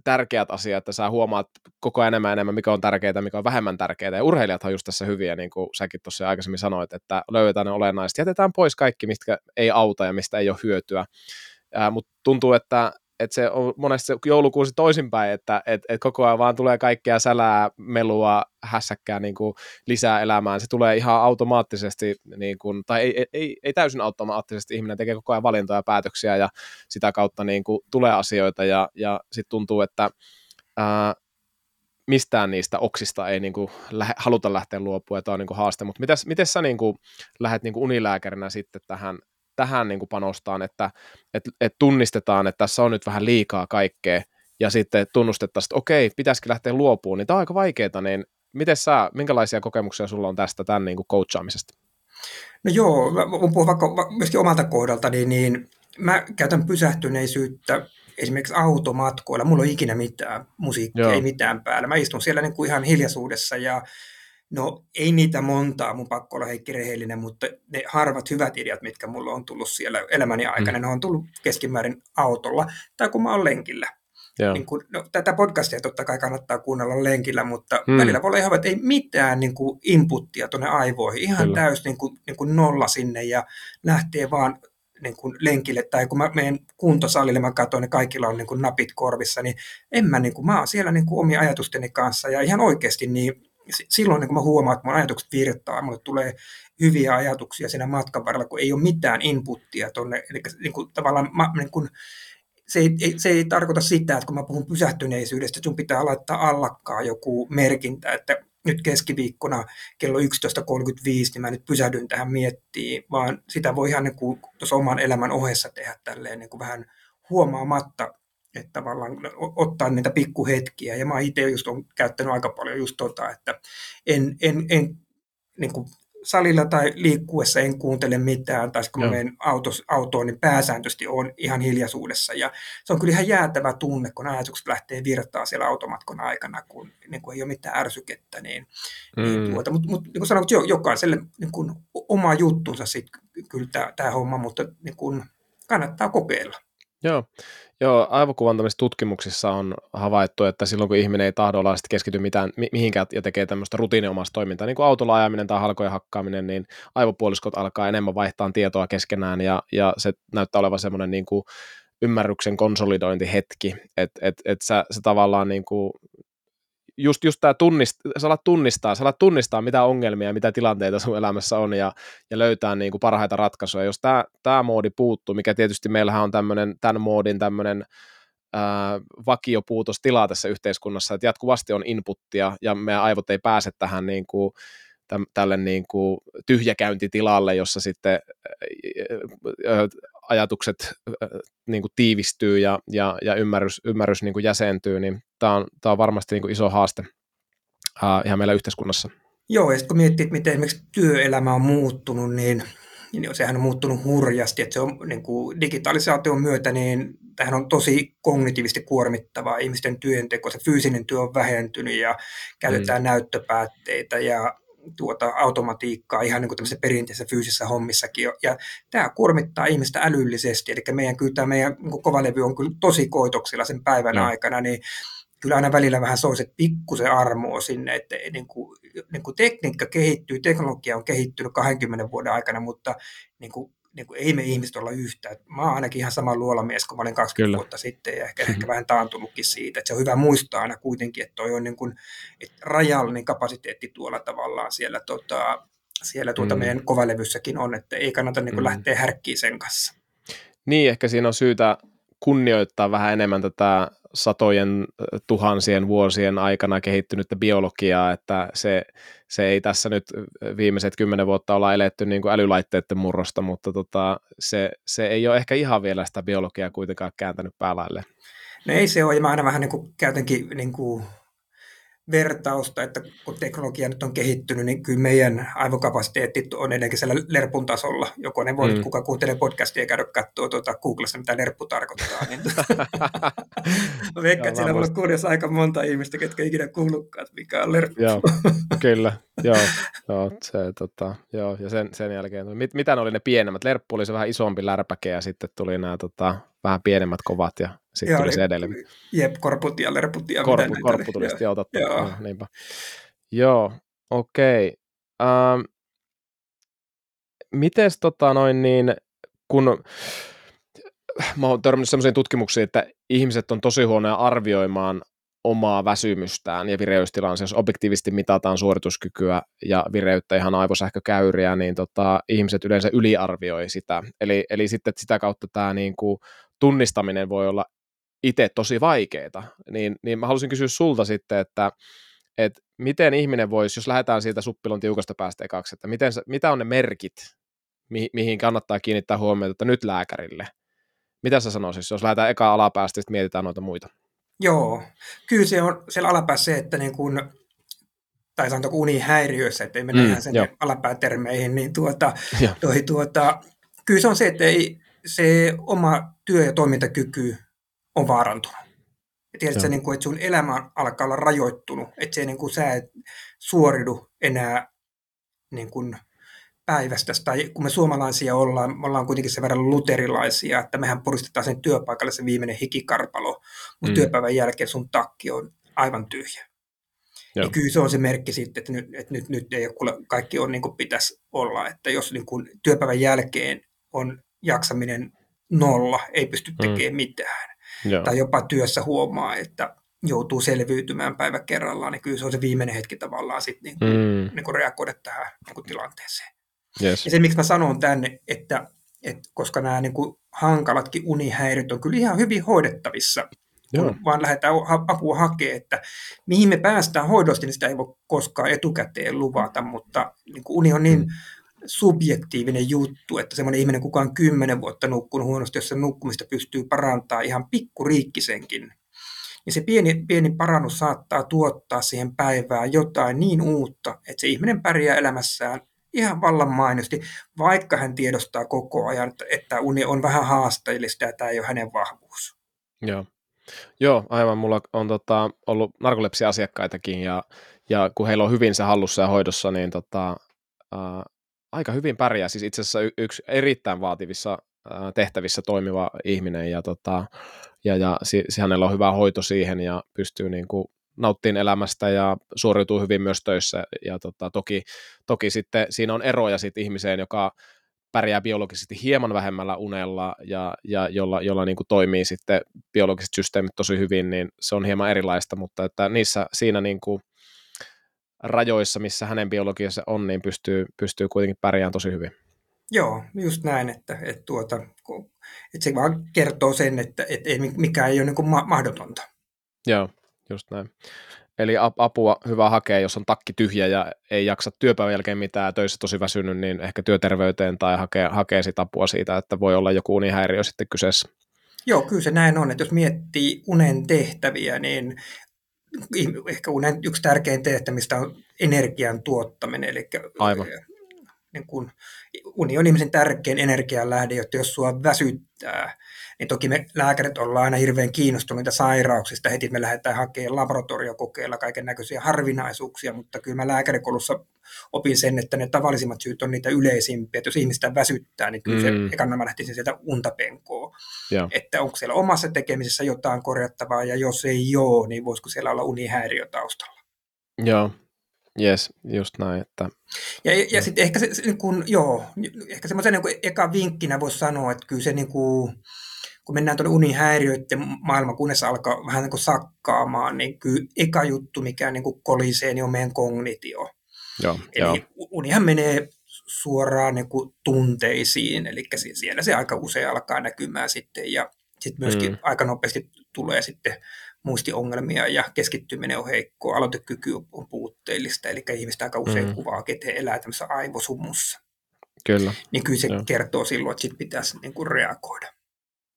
tärkeät asiat, että sä huomaat koko ajan enemmän enemmän, mikä on tärkeää, mikä on vähemmän tärkeää. Ja urheilijat on just tässä hyviä, niin kuin säkin tuossa aikaisemmin sanoit, että löydetään ne olennaiset, jätetään pois kaikki, mistä ei auta ja mistä ei ole hyötyä. Mutta tuntuu, että että se on monesti joulukuusi toisinpäin, että et, et koko ajan vaan tulee kaikkea sälää, melua, hässäkkää niin kuin lisää elämään. Se tulee ihan automaattisesti, niin kuin, tai ei, ei, ei, ei täysin automaattisesti, ihminen tekee koko ajan valintoja ja päätöksiä ja sitä kautta niin kuin tulee asioita ja, ja sitten tuntuu, että ää, mistään niistä oksista ei niin kuin lähe, haluta lähteä luopua, ja tämä on niin kuin haaste, mutta miten sä niin kuin lähdet niin kuin unilääkärinä sitten tähän tähän niin kuin panostaan, että et, et tunnistetaan, että tässä on nyt vähän liikaa kaikkea, ja sitten tunnustettaisiin, että okei, pitäisikin lähteä luopuun, niin tämä on aika vaikeaa, niin miten sä, minkälaisia kokemuksia sulla on tästä tämän niin kuin coachaamisesta? No joo, mä puhua vaikka myöskin omalta kohdalta, niin, niin mä käytän pysähtyneisyyttä esimerkiksi automatkoilla. Mulla on ikinä mitään musiikkia, Joo. ei mitään päällä. Mä istun siellä niin kuin ihan hiljaisuudessa ja No ei niitä montaa, mun pakko olla Heikki rehellinen, mutta ne harvat hyvät ideat, mitkä mulla on tullut siellä elämäni aikana, mm. ne on tullut keskimäärin autolla tai kun mä oon lenkillä. Niin kun, no, tätä podcastia totta kai kannattaa kuunnella lenkillä, mutta mm. välillä voi olla ihan, että ei mitään niin kuin inputtia tuonne aivoihin, ihan Kyllä. täys niin kuin, niin kuin nolla sinne ja lähtee vaan niin kuin lenkille, tai kun mä menen kuntosalille, mä katson, niin kaikilla on niin kuin napit korvissa, niin en mä, niin kuin, mä oon siellä niin kuin omia ajatusteni kanssa, ja ihan oikeasti niin silloin niin kun mä huomaan, että mun ajatukset virtaa, mulle tulee hyviä ajatuksia siinä matkan varrella, kun ei ole mitään inputtia tuonne. Eli niin kuin, tavallaan mä, niin kuin, se, ei, se ei tarkoita sitä, että kun mä puhun pysähtyneisyydestä, sun pitää laittaa allakkaa joku merkintä, että nyt keskiviikkona kello 11.35, niin mä nyt pysähdyn tähän miettiin, vaan sitä voi ihan niin kuin tuossa oman elämän ohessa tehdä tälleen niin kuin vähän huomaamatta että tavallaan ottaa niitä pikkuhetkiä. Ja mä itse just on käyttänyt aika paljon just tota, että en, en, en niin kuin salilla tai liikkuessa en kuuntele mitään, tai kun menen autos, autoon, niin pääsääntöisesti on ihan hiljaisuudessa. Ja se on kyllä ihan jäätävä tunne, kun ajatukset lähtee virtaa siellä automatkon aikana, kun niin kuin ei ole mitään ärsykettä. Niin, niin mm. niin tuota, mutta mut, niin kuin sanoin, jokaiselle niin kuin, oma juttunsa sitten kyllä tämä homma, mutta niin kuin, kannattaa kokeilla. Joo, Joo, aivokuvantamista tutkimuksissa on havaittu, että silloin kun ihminen ei tahdollisesti keskity mitään, mihinkään ja tekee tämmöistä rutiiniomasta toimintaa, niin kuin autolla ajaminen tai halkojen hakkaaminen, niin aivopuoliskot alkaa enemmän vaihtaa tietoa keskenään ja, ja se näyttää olevan semmoinen niin kuin ymmärryksen konsolidointihetki, että et, et sä, sä tavallaan niin kuin, just, just tämä tunnist, sä alat tunnistaa, sä alat tunnistaa, mitä ongelmia ja mitä tilanteita sun elämässä on ja, ja löytää niin kuin parhaita ratkaisuja. Jos tämä, tämä moodi puuttuu, mikä tietysti meillähän on tämmöinen, tämän moodin tämmöinen ää, vakiopuutostila tässä yhteiskunnassa, että jatkuvasti on inputtia ja meidän aivot ei pääse tähän niin kuin, tälle niin kuin tyhjäkäyntitilalle, jossa sitten ajatukset niin kuin tiivistyy ja, ja, ja ymmärrys, ymmärrys niin kuin jäsentyy, niin tämä on, tämä on varmasti niin kuin iso haaste uh, ihan meillä yhteiskunnassa. Joo, ja kun miettii, että miten esimerkiksi työelämä on muuttunut, niin, niin sehän on muuttunut hurjasti, että se on niin kuin digitalisaation myötä, niin tähän on tosi kognitiivisesti kuormittavaa. Ihmisten työnteko, se fyysinen työ on vähentynyt ja käytetään mm. näyttöpäätteitä ja tuota automatiikkaa ihan niin kuin perinteisessä fyysisessä hommissakin. Ja tämä kuormittaa ihmistä älyllisesti, eli meidän, kyllä tämä meidän niin kovalevy on kyllä tosi koitoksilla sen päivän no. aikana, niin kyllä aina välillä vähän soisi, että pikkusen armoa sinne, että niin kuin, niin kuin tekniikka kehittyy, teknologia on kehittynyt 20 vuoden aikana, mutta niin kuin niin kuin, ei me ihmiset olla yhtään. Mä oon ainakin ihan sama luolamies kuin mä olin 20 Kyllä. vuotta sitten ja ehkä, mm-hmm. ehkä vähän taantunutkin siitä. Että se on hyvä muistaa aina kuitenkin, että toi on niin kuin, että rajallinen kapasiteetti tuolla tavallaan siellä, tota, siellä tuota mm. meidän kovalevyssäkin on, että ei kannata niin kuin mm. lähteä härkkiin sen kanssa. Niin, ehkä siinä on syytä kunnioittaa vähän enemmän tätä satojen tuhansien vuosien aikana kehittynyttä biologiaa, että se, se ei tässä nyt viimeiset kymmenen vuotta olla eletty niin kuin älylaitteiden murrosta, mutta tota, se, se ei ole ehkä ihan vielä sitä biologiaa kuitenkaan kääntänyt päälaille. No ei se ole, ja mä aina vähän niin kuin käytänkin niin kuin vertausta, että kun teknologia nyt on kehittynyt, niin kyllä meidän aivokapasiteetti on edelleenkin siellä lerpun tasolla. Joko ne voi, mm. kuka kuuntelee podcastia, käydä katsoa tuota Googlessa, mitä lerppu tarkoittaa. Niin Mä veikkaan, että siinä on kuunnella aika monta ihmistä, ketkä ikinä kuullutkaan, mikä on lerppu. Joo, kyllä. Joo, joo, se, tota, joo. ja sen, sen jälkeen, mit, mitä ne oli ne pienemmät? Lerppu oli se vähän isompi lärpäke ja sitten tuli nämä tota, vähän pienemmät kovat ja sitten tuli se edelleen. Jep, korput ja lerput ja korpu, mitä korpu tuli sitten jo totta. Joo. No, niinpä. Joo, okei. Okay. Ähm, mites tota noin niin, kun mä oon törmännyt sellaisiin tutkimuksiin, että ihmiset on tosi huonoja arvioimaan omaa väsymystään ja vireystilansa, jos objektiivisesti mitataan suorituskykyä ja vireyttä ihan aivosähkökäyriä, niin tota, ihmiset yleensä yliarvioi sitä. Eli, eli sitten sitä kautta tämä niin kuin, tunnistaminen voi olla itse tosi vaikeaa. Niin, niin mä haluaisin kysyä sulta sitten, että, että miten ihminen voisi, jos lähdetään siitä suppilon tiukasta päästä ekaksi, että miten, mitä on ne merkit, mi, mihin kannattaa kiinnittää huomiota, että nyt lääkärille. Mitä sä sanoisit, jos lähdetään eka alapäästä, sitten mietitään noita muita? Joo, kyllä se on siellä alapäässä se, että niin kun, tai sanotaanko unihäiriöissä, että ei mennä mm, ihan sen jo. alapäätermeihin, niin tuota, toi, tuota, kyllä se on se, että ei, se oma työ- ja toimintakyky on vaarantunut. Ja tiedät niin kuin, että sun elämä alkaa olla rajoittunut, että se niin kuin, sä et suoridu enää niin kuin, päivästä, tai kun me suomalaisia ollaan, me ollaan kuitenkin sen verran luterilaisia, että mehän puristetaan sen työpaikalle se viimeinen hikikarpalo, mutta mm. työpäivän jälkeen sun takki on aivan tyhjä. Joo. Ja kyllä se on se merkki sitten, että nyt, että nyt, nyt ei ole, kaikki on niin kuin pitäisi olla, että jos niin kuin työpäivän jälkeen on jaksaminen nolla, ei pysty mm. tekemään mm. mitään, Joo. tai jopa työssä huomaa, että joutuu selviytymään päivä kerrallaan, niin kyllä se on se viimeinen hetki tavallaan sitten niin mm. niin kuin reagoida tähän niin kuin tilanteeseen. Yes. Ja se, miksi mä sanon tänne, että, että koska nämä niin kuin hankalatkin unihäiriöt on kyllä ihan hyvin hoidettavissa, Joo. kun vaan lähdetään apua hakemaan, että mihin me päästään hoidosti, niin sitä ei voi koskaan etukäteen luvata, mutta niin kuin uni on niin mm. subjektiivinen juttu, että semmoinen ihminen, kuka on kymmenen vuotta nukkunut huonosti, jos se nukkumista pystyy parantamaan ihan pikkuriikkisenkin, niin se pieni, pieni parannus saattaa tuottaa siihen päivään jotain niin uutta, että se ihminen pärjää elämässään ihan vallan mainosti, vaikka hän tiedostaa koko ajan, että uni on vähän haasteellista ja tämä ei ole hänen vahvuus. Joo. Joo, aivan. Mulla on tota, ollut narkolepsia-asiakkaitakin ja, ja kun heillä on hyvin se hallussa ja hoidossa, niin tota, ää, aika hyvin pärjää. Siis itse asiassa y- yksi erittäin vaativissa ää, tehtävissä toimiva ihminen ja, tota, ja, ja si- hänellä on hyvä hoito siihen ja pystyy niin kuin nauttiin elämästä ja suoriutuu hyvin myös töissä. Ja tota, toki, toki sitten siinä on eroja sitten ihmiseen, joka pärjää biologisesti hieman vähemmällä unella ja, ja jolla, jolla niin kuin toimii sitten biologiset systeemit tosi hyvin, niin se on hieman erilaista, mutta että niissä siinä niin kuin rajoissa, missä hänen biologiassa on, niin pystyy, pystyy kuitenkin pärjäämään tosi hyvin. Joo, just näin, että, että, tuota, että se vaan kertoo sen, että, että ei, mikään ei ole niin kuin mahdotonta. Joo, just näin. Eli apua hyvä hakea, jos on takki tyhjä ja ei jaksa työpäivän jälkeen mitään, töissä tosi väsynyt, niin ehkä työterveyteen tai hakee, hakee sit apua siitä, että voi olla joku unihäiriö sitten kyseessä. Joo, kyllä se näin on, että jos miettii unen tehtäviä, niin ehkä unen yksi tärkein tehtävistä on energian tuottaminen, eli Aivan. Niin kun, uni on ihmisen tärkein energianlähde, jotta jos sua väsyttää, niin toki me lääkärit ollaan aina hirveän kiinnostuneita sairauksista. Heti me lähdetään hakemaan laboratoriokokeilla kaiken näköisiä harvinaisuuksia, mutta kyllä mä lääkärikoulussa opin sen, että ne tavallisimmat syyt on niitä yleisimpiä. Että jos ihmistä väsyttää, niin kyllä mm. se ekana mä lähtisin sieltä untapenkoa. Ja. Että onko siellä omassa tekemisessä jotain korjattavaa, ja jos ei ole, niin voisiko siellä olla unihäiriö taustalla. Joo, Yes, just näin. Että... Ja, ja, ja sitten ehkä se, niin kun, joo, ehkä semmoisen niin eka vinkkinä voisi sanoa, että kyllä se niin kuin, kun mennään tuonne unihäiriöiden kunnes alkaa vähän niin kuin sakkaamaan, niin kyllä eka juttu, mikä niin kuin kolisee, niin on meidän kognitio. Joo, eli joo. unihan menee suoraan niin kuin tunteisiin, eli siellä se aika usein alkaa näkymään sitten, ja sitten myöskin mm. aika nopeasti tulee sitten muistiongelmia ja keskittyminen on heikko, aloitekyky on puutteellista, eli ihmistä aika usein mm. kuvaa, että he elää tämmöisessä aivosumussa. Kyllä. Niin kyllä se joo. kertoo silloin, että sit pitäisi niin kuin reagoida.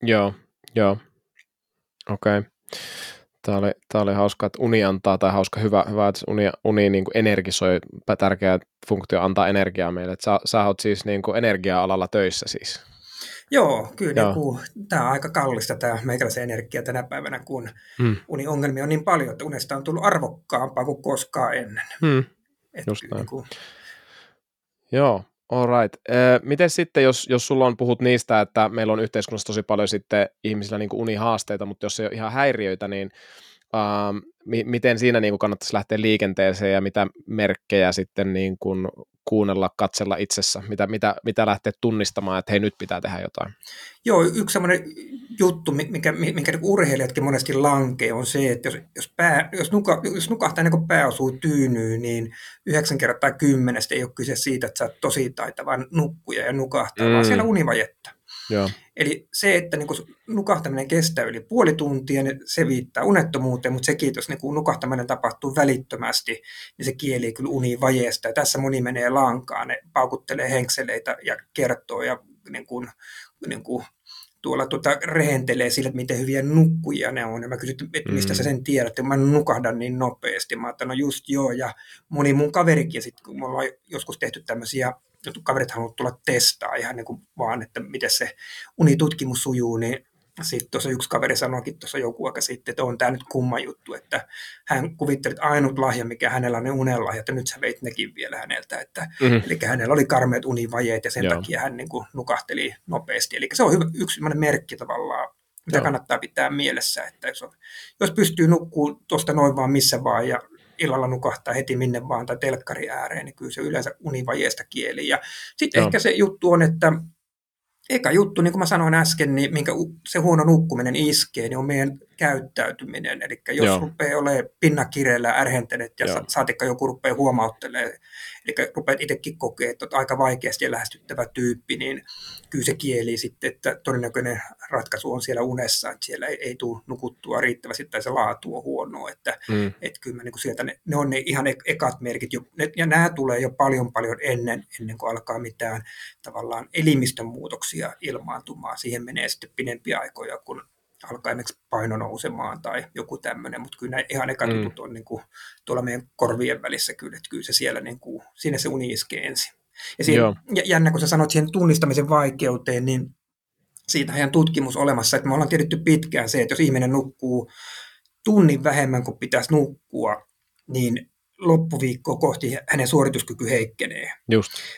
Joo, joo. Okei. Okay. Tämä oli, tämä oli hauska, että uni antaa, tai hauska, hyvä, hyvä että uni, uni niin kuin energisoi, tärkeä funktio antaa energiaa meille. Että sä, sä oot siis niin kuin energia-alalla töissä siis. Joo, kyllä Joo. Niin kuin, tämä on aika kallista tämä meikäläisen energia tänä päivänä, kun hmm. uniongelmia on niin paljon, että unesta on tullut arvokkaampaa kuin koskaan ennen. Hmm. Just näin. Niin kuin... Joo, All right. Miten sitten, jos, jos sulla on puhut niistä, että meillä on yhteiskunnassa tosi paljon sitten ihmisillä niin unihaasteita, mutta jos ei ole ihan häiriöitä, niin uh, miten siinä niin kuin kannattaisi lähteä liikenteeseen ja mitä merkkejä sitten niin kuin kuunnella, katsella itsessä, mitä, mitä, mitä lähteä tunnistamaan, että hei nyt pitää tehdä jotain? Joo, yksi sellainen juttu, mikä, mikä niinku urheilijatkin monesti lankee, on se, että jos, jos, pää, jos, nuka, jos nukahtaa ennen kuin pää osuu tyynyyn, niin yhdeksän kertaa kymmenestä ei ole kyse siitä, että sä oot tosi taitava nukkuja ja nukahtaa, mm. vaan siellä univajetta. Joo. Eli se, että niin nukahtaminen kestää yli puoli tuntia, niin se viittaa unettomuuteen, mutta sekin, jos niin nukahtaminen tapahtuu välittömästi, niin se kieli kyllä univajeesta. Ja tässä moni menee lankaan, ne paukuttelee henkseleitä ja kertoo ja niin kuin, niin kuin tuolla tuota, rehentelee sille, että miten hyviä nukkuja ne on. Ja mä kysyin, että mistä mm. sä sen tiedät, että mä nukahdan niin nopeasti. Mä että no just joo, ja moni mun kaverikin, sit, kun me ollaan joskus tehty tämmöisiä kaverit haluavat tulla testaa ihan niin kuin vaan, että miten se unitutkimus sujuu, niin sitten tuossa yksi kaveri sanoikin tuossa joku aika sitten, että on tämä nyt kumma juttu, että hän kuvitteli, että ainut lahja, mikä hänellä on ne unelahja, että nyt sä veit nekin vielä häneltä. Että, mm-hmm. Eli hänellä oli karmeat univajeet ja sen Joo. takia hän niin kuin nukahteli nopeasti. Eli se on hyvä, yksi merkki tavallaan, mitä Joo. kannattaa pitää mielessä, että jos, on, jos pystyy nukkuu tuosta noin vaan missä vaan ja illalla nukahtaa heti minne vaan tai telkkari ääreen, niin kyllä se yleensä univajeesta kieli. Ja sitten ehkä se juttu on, että eka juttu, niin kuin mä sanoin äsken, niin minkä se huono nukkuminen iskee, niin on meidän käyttäytyminen. Eli jos Joo. rupeaa olemaan pinnakireellä ärhentelet ja Joo. saatikka joku rupeaa huomauttelemaan, eli rupeat itsekin kokea, että olet aika vaikeasti lähestyttävä tyyppi, niin kyllä se kieli sitten, että todennäköinen ratkaisu on siellä unessa, että siellä ei, ei tule nukuttua riittävästi tai se laatu on huono, että mm. et kyllä niin kuin sieltä ne, ne, on ne ihan ekat merkit, jo, ne, ja nämä tulee jo paljon paljon ennen, ennen kuin alkaa mitään tavallaan elimistön muutoksia ilmaantumaan. Siihen menee sitten pidempiä aikoja, kun alkaa esimerkiksi paino nousemaan tai joku tämmöinen, mutta kyllä ihan ekat mm. on niin kuin, tuolla meidän korvien välissä kyllä, että kyllä se siellä niin kuin, siinä se uni iskee ensin. Ja siinä, jännä, kun sä sanoit siihen tunnistamisen vaikeuteen, niin siitä on tutkimus olemassa, että me ollaan tiedetty pitkään se, että jos ihminen nukkuu tunnin vähemmän kuin pitäisi nukkua, niin loppuviikkoa kohti hänen suorituskyky heikkenee.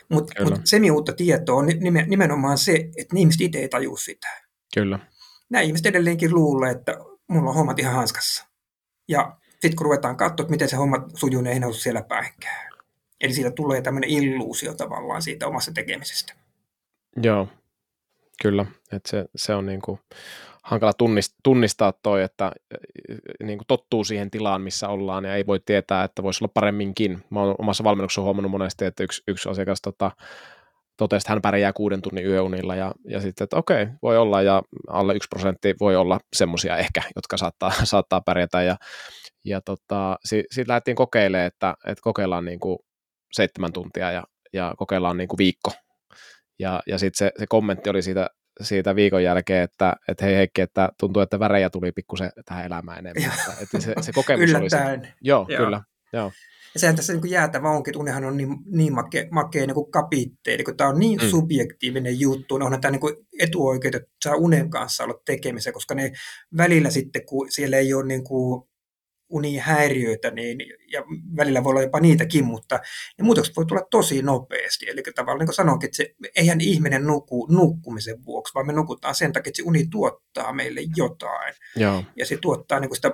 Mutta mut semi-uutta tietoa on nimenomaan se, että ihmiset itse ei tajua sitä. Kyllä. Nämä ihmiset edelleenkin luulee, että mulla on hommat ihan hanskassa. Ja sitten kun ruvetaan katsoa, että miten se homma sujuu, niin ei siellä päinkään. Eli siitä tulee tämmöinen illuusio tavallaan siitä omassa tekemisestä. Joo, kyllä. että se, se on niin kuin hankala tunnistaa toi, että niin kuin tottuu siihen tilaan, missä ollaan ja ei voi tietää, että voisi olla paremminkin. Mä oon omassa valmennuksessa huomannut monesti, että yksi, yksi asiakas tota, totesi, että hän pärjää kuuden tunnin yöunilla ja, ja sitten, että okei, voi olla ja alle yksi prosentti voi olla semmoisia ehkä, jotka saattaa, saattaa pärjätä ja, ja tota, siitä si, lähdettiin kokeilemaan, että, että kokeillaan niin kuin seitsemän tuntia ja, ja kokeillaan niin kuin viikko. Ja, ja sitten se, se kommentti oli siitä, siitä viikon jälkeen, että, että hei Heikki, että tuntuu, että värejä tuli pikkusen tähän elämään enemmän. että, että se, se kokemus oli se. Joo, joo, kyllä. Joo. Ja sehän tässä niin jäätävä onkin, että unihan on niin, niin makea, makea niin kapitteeli, kun tämä on niin mm. subjektiivinen juttu, niin onhan tämä niin etuoikeus, että saa unen kanssa olla tekemisen, koska ne välillä sitten, kun siellä ei ole niin kuin unihäiriöitä, niin, ja välillä voi olla jopa niitäkin, mutta ne muutokset voi tulla tosi nopeasti. Eli tavallaan niin kuin sanoinkin, että se, eihän ihminen nuku nukkumisen vuoksi, vaan me nukutaan sen takia, että se uni tuottaa meille jotain. Joo. Ja se tuottaa niin kuin sitä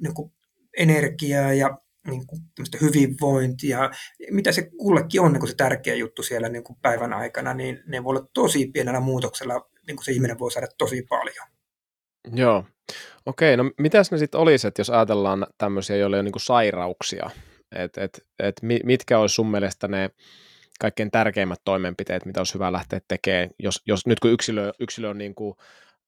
niin kuin energiaa ja niin kuin hyvinvointia, mitä se kullekin on niin kuin se tärkeä juttu siellä niin kuin päivän aikana, niin ne voi olla tosi pienellä muutoksella, niin kuin se ihminen voi saada tosi paljon. Joo, okei, no mitäs ne sitten olisi, että jos ajatellaan tämmöisiä, joilla on niin kuin sairauksia, että et, et mitkä olisi sun mielestä ne kaikkein tärkeimmät toimenpiteet, mitä olisi hyvä lähteä tekemään, jos, jos nyt kun yksilö, yksilö on niin kuin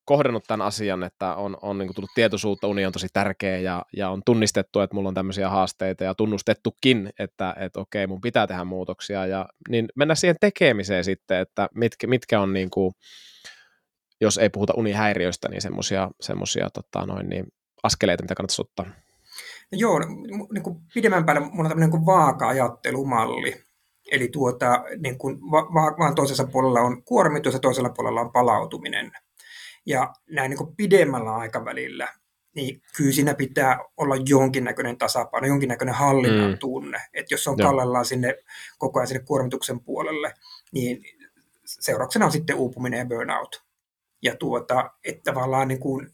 kohdannut tämän asian, että on, on niin tullut tietoisuutta, uni on tosi tärkeä ja, ja on tunnistettu, että mulla on tämmöisiä haasteita ja tunnustettukin, että, että okei, mun pitää tehdä muutoksia ja niin mennä siihen tekemiseen sitten, että mitkä, mitkä on niin kuin, jos ei puhuta unihäiriöistä, niin semmoisia tota, noin, niin askeleita, mitä kannattaisi ottaa. No joo, niin kuin pidemmän päälle mulla on tämmöinen niin vaaka-ajattelumalli. Eli tuota, niin kuin va- vaan toisessa puolella on kuormitus ja toisella puolella on palautuminen. Ja näin niin kuin pidemmällä aikavälillä, niin kyllä siinä pitää olla jonkinnäköinen tasapaino, jonkinnäköinen hallinnan mm. tunne. Että jos on kallellaan sinne koko ajan sinne kuormituksen puolelle, niin seurauksena on sitten uupuminen ja burnout. Ja tuota, että tavallaan niin kuin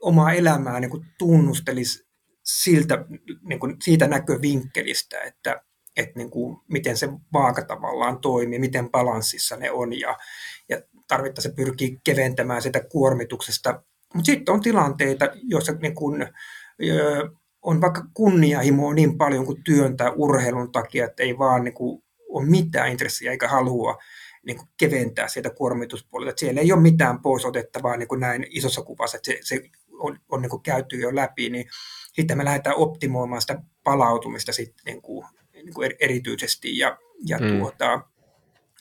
omaa elämää niin kuin tunnustelisi siltä, niin kuin siitä näkövinkkelistä, että, että niin kuin, miten se vaaka tavallaan toimii, miten balanssissa ne on ja, ja tarvittaessa pyrkii keventämään sitä kuormituksesta. Mutta sitten on tilanteita, joissa niin kun, on vaikka kunnianhimoa niin paljon kuin työn tai urheilun takia, että ei vaan niin kuin, ole mitään intressiä eikä halua niin kuin keventää sieltä kuormituspuolelta. Että siellä ei ole mitään pois otettavaa niin kuin näin isossa kuvassa, että se, se on, on niin kuin käyty jo läpi, niin sitten me lähdetään optimoimaan sitä palautumista sitten niin kuin, niin kuin erityisesti ja, ja mm. tuota,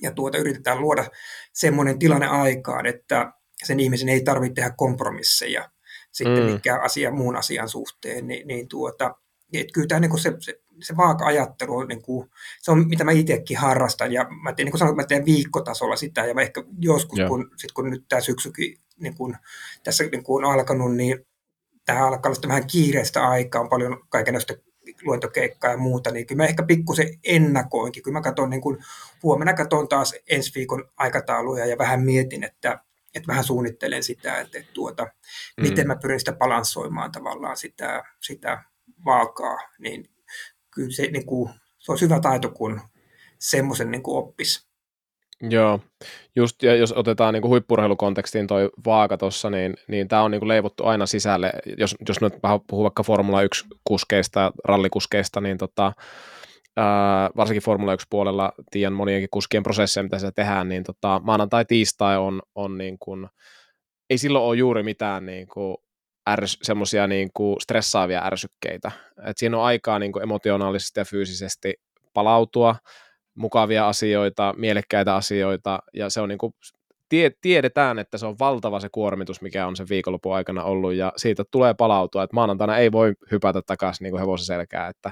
ja tuota yritetään luoda semmoinen tilanne aikaan, että sen ihmisen ei tarvitse tehdä kompromisseja sitten mm. mikä asia muun asian suhteen, niin, niin tuota, että kyllä tämä niin se, se, se vaaka-ajattelu on, niin kuin, se on mitä mä itsekin harrastan, ja mä teen, niin kuin sanoin, mä teen viikkotasolla sitä, ja mä ehkä joskus, kun, sit kun nyt tämä syksykin niin kuin, tässä niin kuin on alkanut, niin tämä alkaa olla vähän kiireistä aikaa, on paljon kaikenlaista luentokeikkaa ja muuta, niin kyllä mä ehkä pikkusen ennakoinkin. Kyllä mä katson, niin kuin, huomenna katson taas ensi viikon aikatauluja ja vähän mietin, että, että vähän suunnittelen sitä, että, että tuota, mm. miten mä pyrin sitä balanssoimaan tavallaan sitä, sitä vaakaa, niin kyllä se, niin kuin, se olisi hyvä taito, kun semmoisen niin oppisi. Joo, just ja jos otetaan niin huippurheilukontekstiin toi vaaka tuossa, niin, niin tämä on niin leivottu aina sisälle. Jos, jos nyt puhuu vaikka Formula 1-kuskeista, rallikuskeista, niin tota, ää, varsinkin Formula 1-puolella tiedän monienkin kuskien prosesseja, mitä se tehdään, niin tota, maanantai-tiistai on, on niin kuin, ei silloin ole juuri mitään niin kuin semmoisia niin kuin stressaavia ärsykkeitä. Et siinä on aikaa niin kuin emotionaalisesti ja fyysisesti palautua, mukavia asioita, mielekkäitä asioita, ja se on niin kuin, tie, tiedetään, että se on valtava se kuormitus, mikä on sen viikonlopun aikana ollut, ja siitä tulee palautua, että maanantaina ei voi hypätä takaisin niin kuin hevosen selkää, että,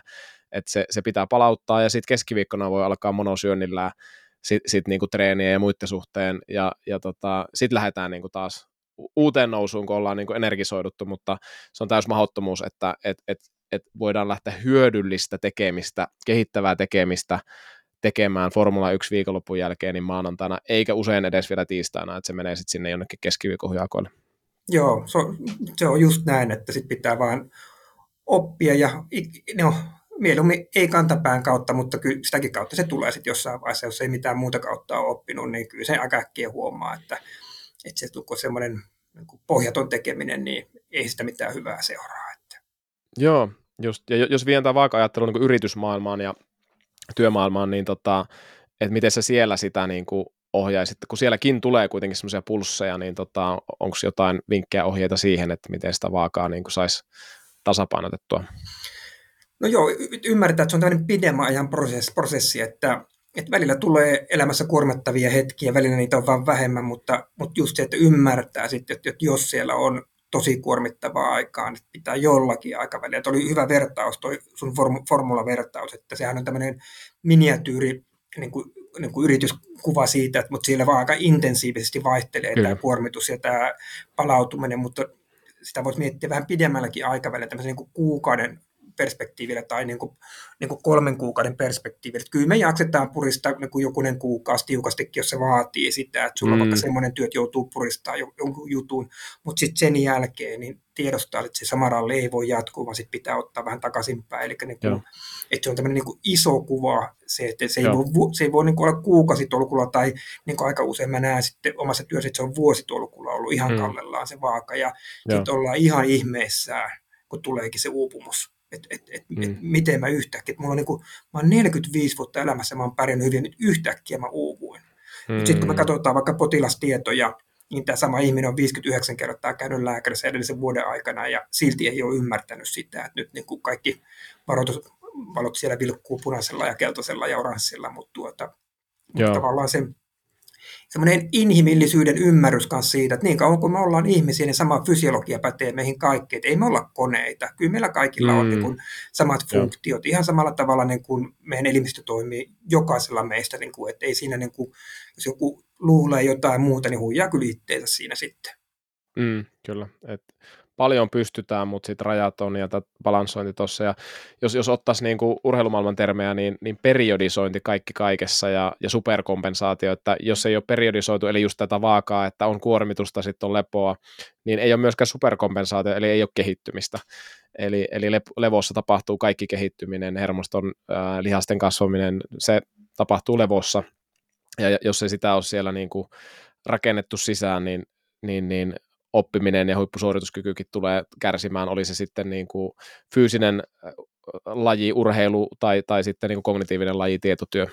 että se, se pitää palauttaa, ja sitten keskiviikkona voi alkaa monosyönnillä sitten sit niinku treeniä ja muiden suhteen, ja, ja tota, sitten lähdetään niinku taas uuteen nousuun, kun ollaan niinku energisoiduttu, mutta se on täys mahdottomuus, että et, et, et voidaan lähteä hyödyllistä tekemistä, kehittävää tekemistä tekemään Formula 1 viikonlopun jälkeen niin maanantaina, eikä usein edes vielä tiistaina, että se menee sitten sinne jonnekin keskiviikon. Joo, se on, se on just näin, että sitten pitää vaan oppia ja no, mieluummin ei kantapään kautta, mutta kyllä sitäkin kautta se tulee sitten jossain vaiheessa, jos ei mitään muuta kautta ole oppinut, niin kyllä se aika äkkiä huomaa, että, että se kun semmoinen niin pohjaton tekeminen, niin ei sitä mitään hyvää seuraa. Että. Joo, just, ja jos vientää vaikka ajattelun niin yritysmaailmaan ja työmaailmaan, niin tota, että miten se siellä sitä niin kuin ohjaisit, kun sielläkin tulee kuitenkin semmoisia pulsseja, niin tota, onko jotain vinkkejä ohjeita siihen, että miten sitä vaakaa niin saisi tasapainotettua? No joo, y- ymmärretään, että se on tämmöinen pidemmän ajan prosessi, prosessi että, että välillä tulee elämässä kuormattavia hetkiä, välillä niitä on vaan vähemmän, mutta, mutta just se, että ymmärtää sitten, että jos siellä on tosi kuormittavaa aikaa, niin pitää jollakin aikavälillä. Että oli hyvä vertaus, toi sun form- formula-vertaus, että sehän on tämmöinen miniatyyri niin kuin, niin kuin yrityskuva siitä, että, mutta siellä vaan aika intensiivisesti vaihtelee Kyllä. tämä kuormitus ja tämä palautuminen, mutta sitä voisi miettiä vähän pidemmälläkin aikavälillä, tämmöisen niin kuin kuukauden perspektiivillä tai niin kuin, niin kuin kolmen kuukauden perspektiivillä. Kyllä me jaksetaan puristaa niin kuin jokunen kuukausi tiukastikin, jos se vaatii sitä, että sulla mm. on vaikka semmoinen työ, että joutuu puristaa jonkun jutun, mutta sitten sen jälkeen niin tiedostaa, että se sama ralli ei voi jatkuu, vaan sitten pitää ottaa vähän takaisinpäin. Eli niin kuin, että se on tämmöinen niin iso kuva, se, että se ei Joo. voi, se ei voi niin kuin olla kuukausitolkulla tai niin kuin aika usein mä näen sitten omassa työssä, että se on vuositolkulla ollut ihan mm. kallellaan se vaaka ja sitten ollaan ihan ihmeessään, kun tuleekin se uupumus että et, et, mm. et miten mä yhtäkkiä, että mulla on niin kuin, mä oon 45 vuotta elämässä, mä oon pärjännyt hyvin, nyt yhtäkkiä mä uuvuin. Mm. Sitten kun me katsotaan vaikka potilastietoja, niin tämä sama ihminen on 59 kertaa käynyt lääkärissä edellisen vuoden aikana ja silti ei ole ymmärtänyt sitä, että nyt niin kuin kaikki varoitusvalot siellä vilkkuu punaisella ja keltaisella ja oranssilla, mutta, tuota, mutta tavallaan se semmoinen inhimillisyyden ymmärrys kanssa siitä, että niin kauan kuin me ollaan ihmisiä, niin sama fysiologia pätee meihin kaikkeen. Että ei me olla koneita. Kyllä meillä kaikilla mm. on niin kuin samat funktiot. Ihan samalla tavalla niin kuin meidän elimistö toimii jokaisella meistä. Niin kuin, että ei siinä, niin kuin, jos joku luulee jotain muuta, niin huijaa kyllä itteensä siinä sitten. Mm, kyllä. Et paljon pystytään, mutta sitten rajat on ja balansointi tuossa. Jos, jos ottaisiin niinku urheilumaailman termejä, niin, niin periodisointi kaikki kaikessa ja, ja superkompensaatio, että jos ei ole periodisoitu, eli just tätä vaakaa, että on kuormitusta, sitten on lepoa, niin ei ole myöskään superkompensaatio, eli ei ole kehittymistä. Eli, eli levossa tapahtuu kaikki kehittyminen, hermoston, ää, lihasten kasvaminen, se tapahtuu levossa. Ja jos ei sitä ole siellä niin rakennettu sisään, niin, niin, niin oppiminen ja huippusuorituskykykin tulee kärsimään, oli se sitten niin kuin fyysinen laji, urheilu tai, tai sitten niin kuin kognitiivinen laji, tietotyö.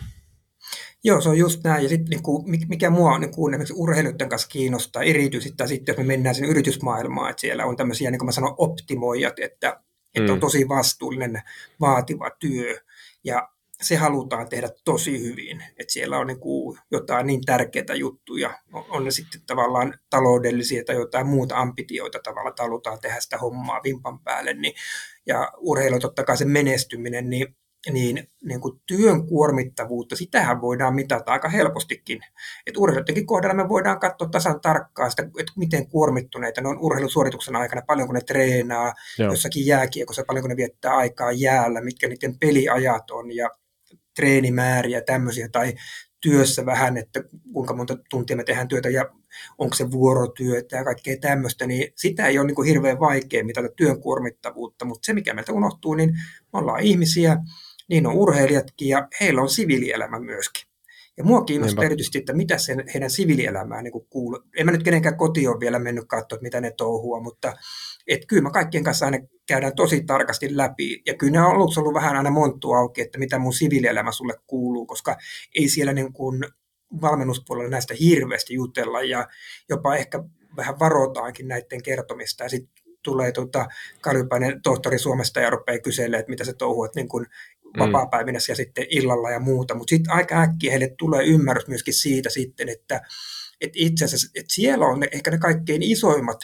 Joo, se on just näin. Ja sitten niin kuin, mikä mua niin kuin, esimerkiksi urheilijoiden kanssa kiinnostaa erityisesti, tai sitten jos me mennään sen yritysmaailmaan, että siellä on tämmöisiä, niin kuin mä sanon, optimoijat, että, että mm. on tosi vastuullinen, vaativa työ. Ja se halutaan tehdä tosi hyvin. Että siellä on niin kuin jotain niin tärkeitä juttuja, on ne sitten tavallaan taloudellisia tai jotain muuta ambitioita tavalla, että halutaan tehdä sitä hommaa vimpan päälle. Niin, ja urheilu totta kai se menestyminen, niin niin, niin kuin työn kuormittavuutta, sitähän voidaan mitata aika helpostikin. Et urheilijoidenkin kohdalla me voidaan katsoa tasan tarkkaan sitä, että miten kuormittuneita ne on urheilusuorituksen aikana, paljonko ne treenaa, Joo. jossakin jääkiekossa, paljonko ne viettää aikaa jäällä, mitkä niiden peliajat on ja treenimääriä tämmöisiä tai työssä vähän, että kuinka monta tuntia me tehdään työtä ja onko se vuorotyötä ja kaikkea tämmöistä, niin sitä ei ole niin kuin hirveän vaikea mitata työn kuormittavuutta, mutta se mikä meiltä unohtuu, niin me ollaan ihmisiä, niin on urheilijatkin ja heillä on siviilielämä myöskin. Ja mua kiinnostaa Niinpä. erityisesti, että mitä sen heidän siviilielämään niin kuuluu. En mä nyt kenenkään koti ole vielä mennyt katsoa, mitä ne touhua, mutta et kyllä mä kaikkien kanssa aina käydään tosi tarkasti läpi. Ja kyllä ne on aluksi ollut vähän aina monttu auki, että mitä mun siviilielämä sulle kuuluu, koska ei siellä niin kuin valmennuspuolella näistä hirveästi jutella ja jopa ehkä vähän varotaankin näiden kertomista. Ja sitten tulee tuota, Kaljupäinen tohtori Suomesta ja rupeaa kyselemään, että mitä se touhuat niin kuin. Vapaa-päivinä ja sitten illalla ja muuta. Mutta sitten aika äkkiä heille tulee ymmärrys myöskin siitä sitten, että, että itse asiassa että siellä on ne, ehkä ne kaikkein isoimmat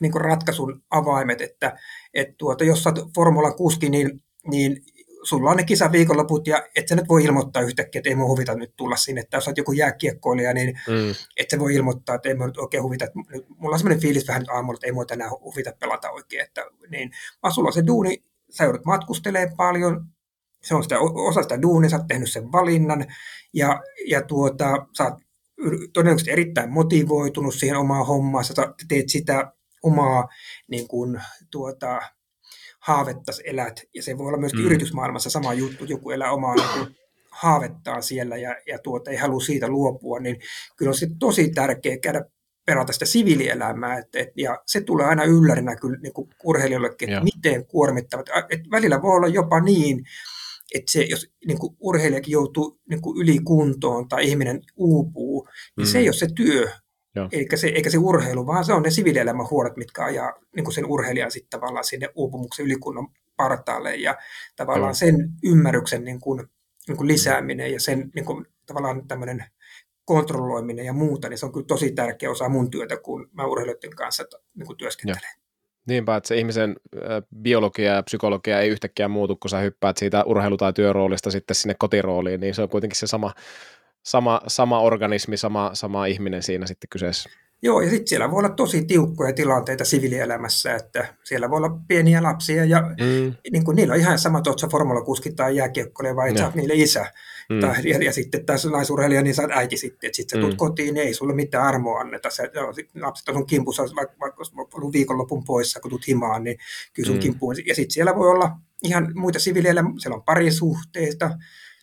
niin kuin ratkaisun avaimet, että, että tuota, jos olet Formulan kuski, niin, niin sulla on ne kisaviikonloput ja et sä nyt voi ilmoittaa yhtäkkiä, että ei mun huvita nyt tulla sinne. Että jos olet joku jääkiekkoilija, niin mm. et sä voi ilmoittaa, että ei mun nyt oikein huvita. Mulla on sellainen fiilis vähän nyt aamulla, että ei mua tänään huvita pelata oikein. Että, niin, vaan sulla on se duuni, sä joudut matkustelee paljon, se on sitä, osa sitä duunia, sä oot tehnyt sen valinnan ja, ja tuota, sä oot todennäköisesti erittäin motivoitunut siihen omaan hommaan, sä teet sitä omaa niin kuin, tuota, haavetta elät, ja se voi olla myöskin mm. yritysmaailmassa sama juttu, joku elää omaa niin haavettaa siellä ja, ja tuota, ei halua siitä luopua, niin kyllä on se tosi tärkeää käydä perata sitä siviilielämää, et, et, ja se tulee aina yllärinä kyllä niin kuin urheilijoillekin, että miten kuormittavat. Et välillä voi olla jopa niin, että se, jos niin kuin urheilijakin joutuu niin kuin ylikuntoon tai ihminen uupuu, niin mm. se ei ole se työ, eikä se, eikä se urheilu, vaan se on ne siviilielämän huolet, mitkä ajaa niin kuin sen urheilijan sitten tavallaan sinne uupumuksen ylikunnon partaalle ja tavallaan mm. sen ymmärryksen niin kuin, niin kuin lisääminen ja sen niin kuin, tavallaan tämmöinen kontrolloiminen ja muuta, niin se on kyllä tosi tärkeä osa mun työtä, kun mä urheilijoiden kanssa niin kuin työskentelen. Joo. Niinpä, että se ihmisen biologia ja psykologia ei yhtäkkiä muutu, kun sä hyppäät siitä urheilu- tai työroolista sitten sinne kotirooliin, niin se on kuitenkin se sama, sama, sama organismi, sama, sama ihminen siinä sitten kyseessä. Joo, ja sitten siellä voi olla tosi tiukkoja tilanteita siviilielämässä, että siellä voi olla pieniä lapsia, ja mm. niin kuin, niillä on ihan sama, että oletko formulakuski tai jääkiekkoilija, vai sä oot niille isä. Mm. Tai, ja, ja, sitten tässä naisurheilija, niin oot äiti sitten, että sitten sä tulet mm. kotiin, niin ei sulle mitään armoa anneta. Sä, no, sit lapset on sun kimpussa, vaikka, vaikka ollut viikonlopun poissa, kun tulet himaan, niin kyllä sun mm. kimpuun. Ja sitten siellä voi olla ihan muita siviilielämää, siellä on parisuhteita,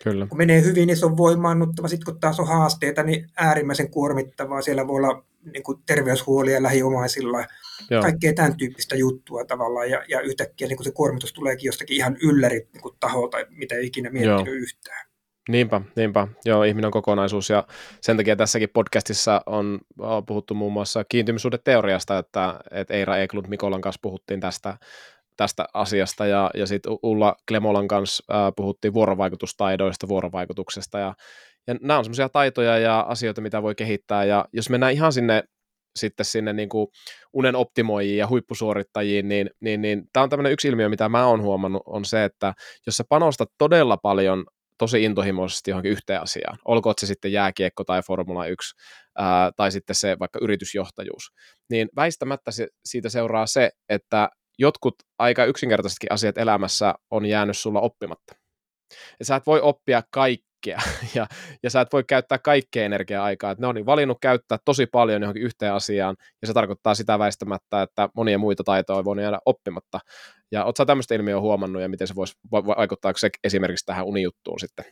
Kyllä. Kun menee hyvin, niin se on voimaannuttava. Sitten kun taas on haasteita, niin äärimmäisen kuormittavaa. Siellä voi olla niin kuin terveyshuolia lähiomaisilla, Joo. kaikkea tämän tyyppistä juttua tavallaan. Ja, ja yhtäkkiä niin kuin se kuormitus tuleekin jostakin ihan ylläri niin kuin taholta, mitä ei ikinä miettinyt Joo. yhtään. Niinpä, niinpä. Joo, ihminen on kokonaisuus ja sen takia tässäkin podcastissa on, puhuttu muun muassa kiintymyssuhdeteoriasta, että, että Eira Eklund Mikolan kanssa puhuttiin tästä tästä asiasta ja, ja sitten Ulla Klemolan kanssa puhuttiin vuorovaikutustaidoista, vuorovaikutuksesta ja, ja nämä on semmoisia taitoja ja asioita, mitä voi kehittää ja jos mennään ihan sinne sitten sinne niin kuin unen optimoijiin ja huippusuorittajiin, niin, niin, niin tämä on tämmöinen yksi ilmiö, mitä mä oon huomannut, on se, että jos sä panostat todella paljon tosi intohimoisesti johonkin yhteen asiaan, olkoon se sitten jääkiekko tai Formula 1 ää, tai sitten se vaikka yritysjohtajuus, niin väistämättä se, siitä seuraa se, että jotkut aika yksinkertaisetkin asiat elämässä on jäänyt sulla oppimatta. Ja sä et voi oppia kaikkea, ja, ja sä et voi käyttää kaikkea energiaa-aikaa. Et ne on niin valinnut käyttää tosi paljon johonkin yhteen asiaan, ja se tarkoittaa sitä väistämättä, että monia muita taitoja voi jäädä oppimatta. Ja ootko sä tämmöistä ilmiöä huomannut, ja miten se voisi vaikuttaa se esimerkiksi tähän unijuttuun sitten?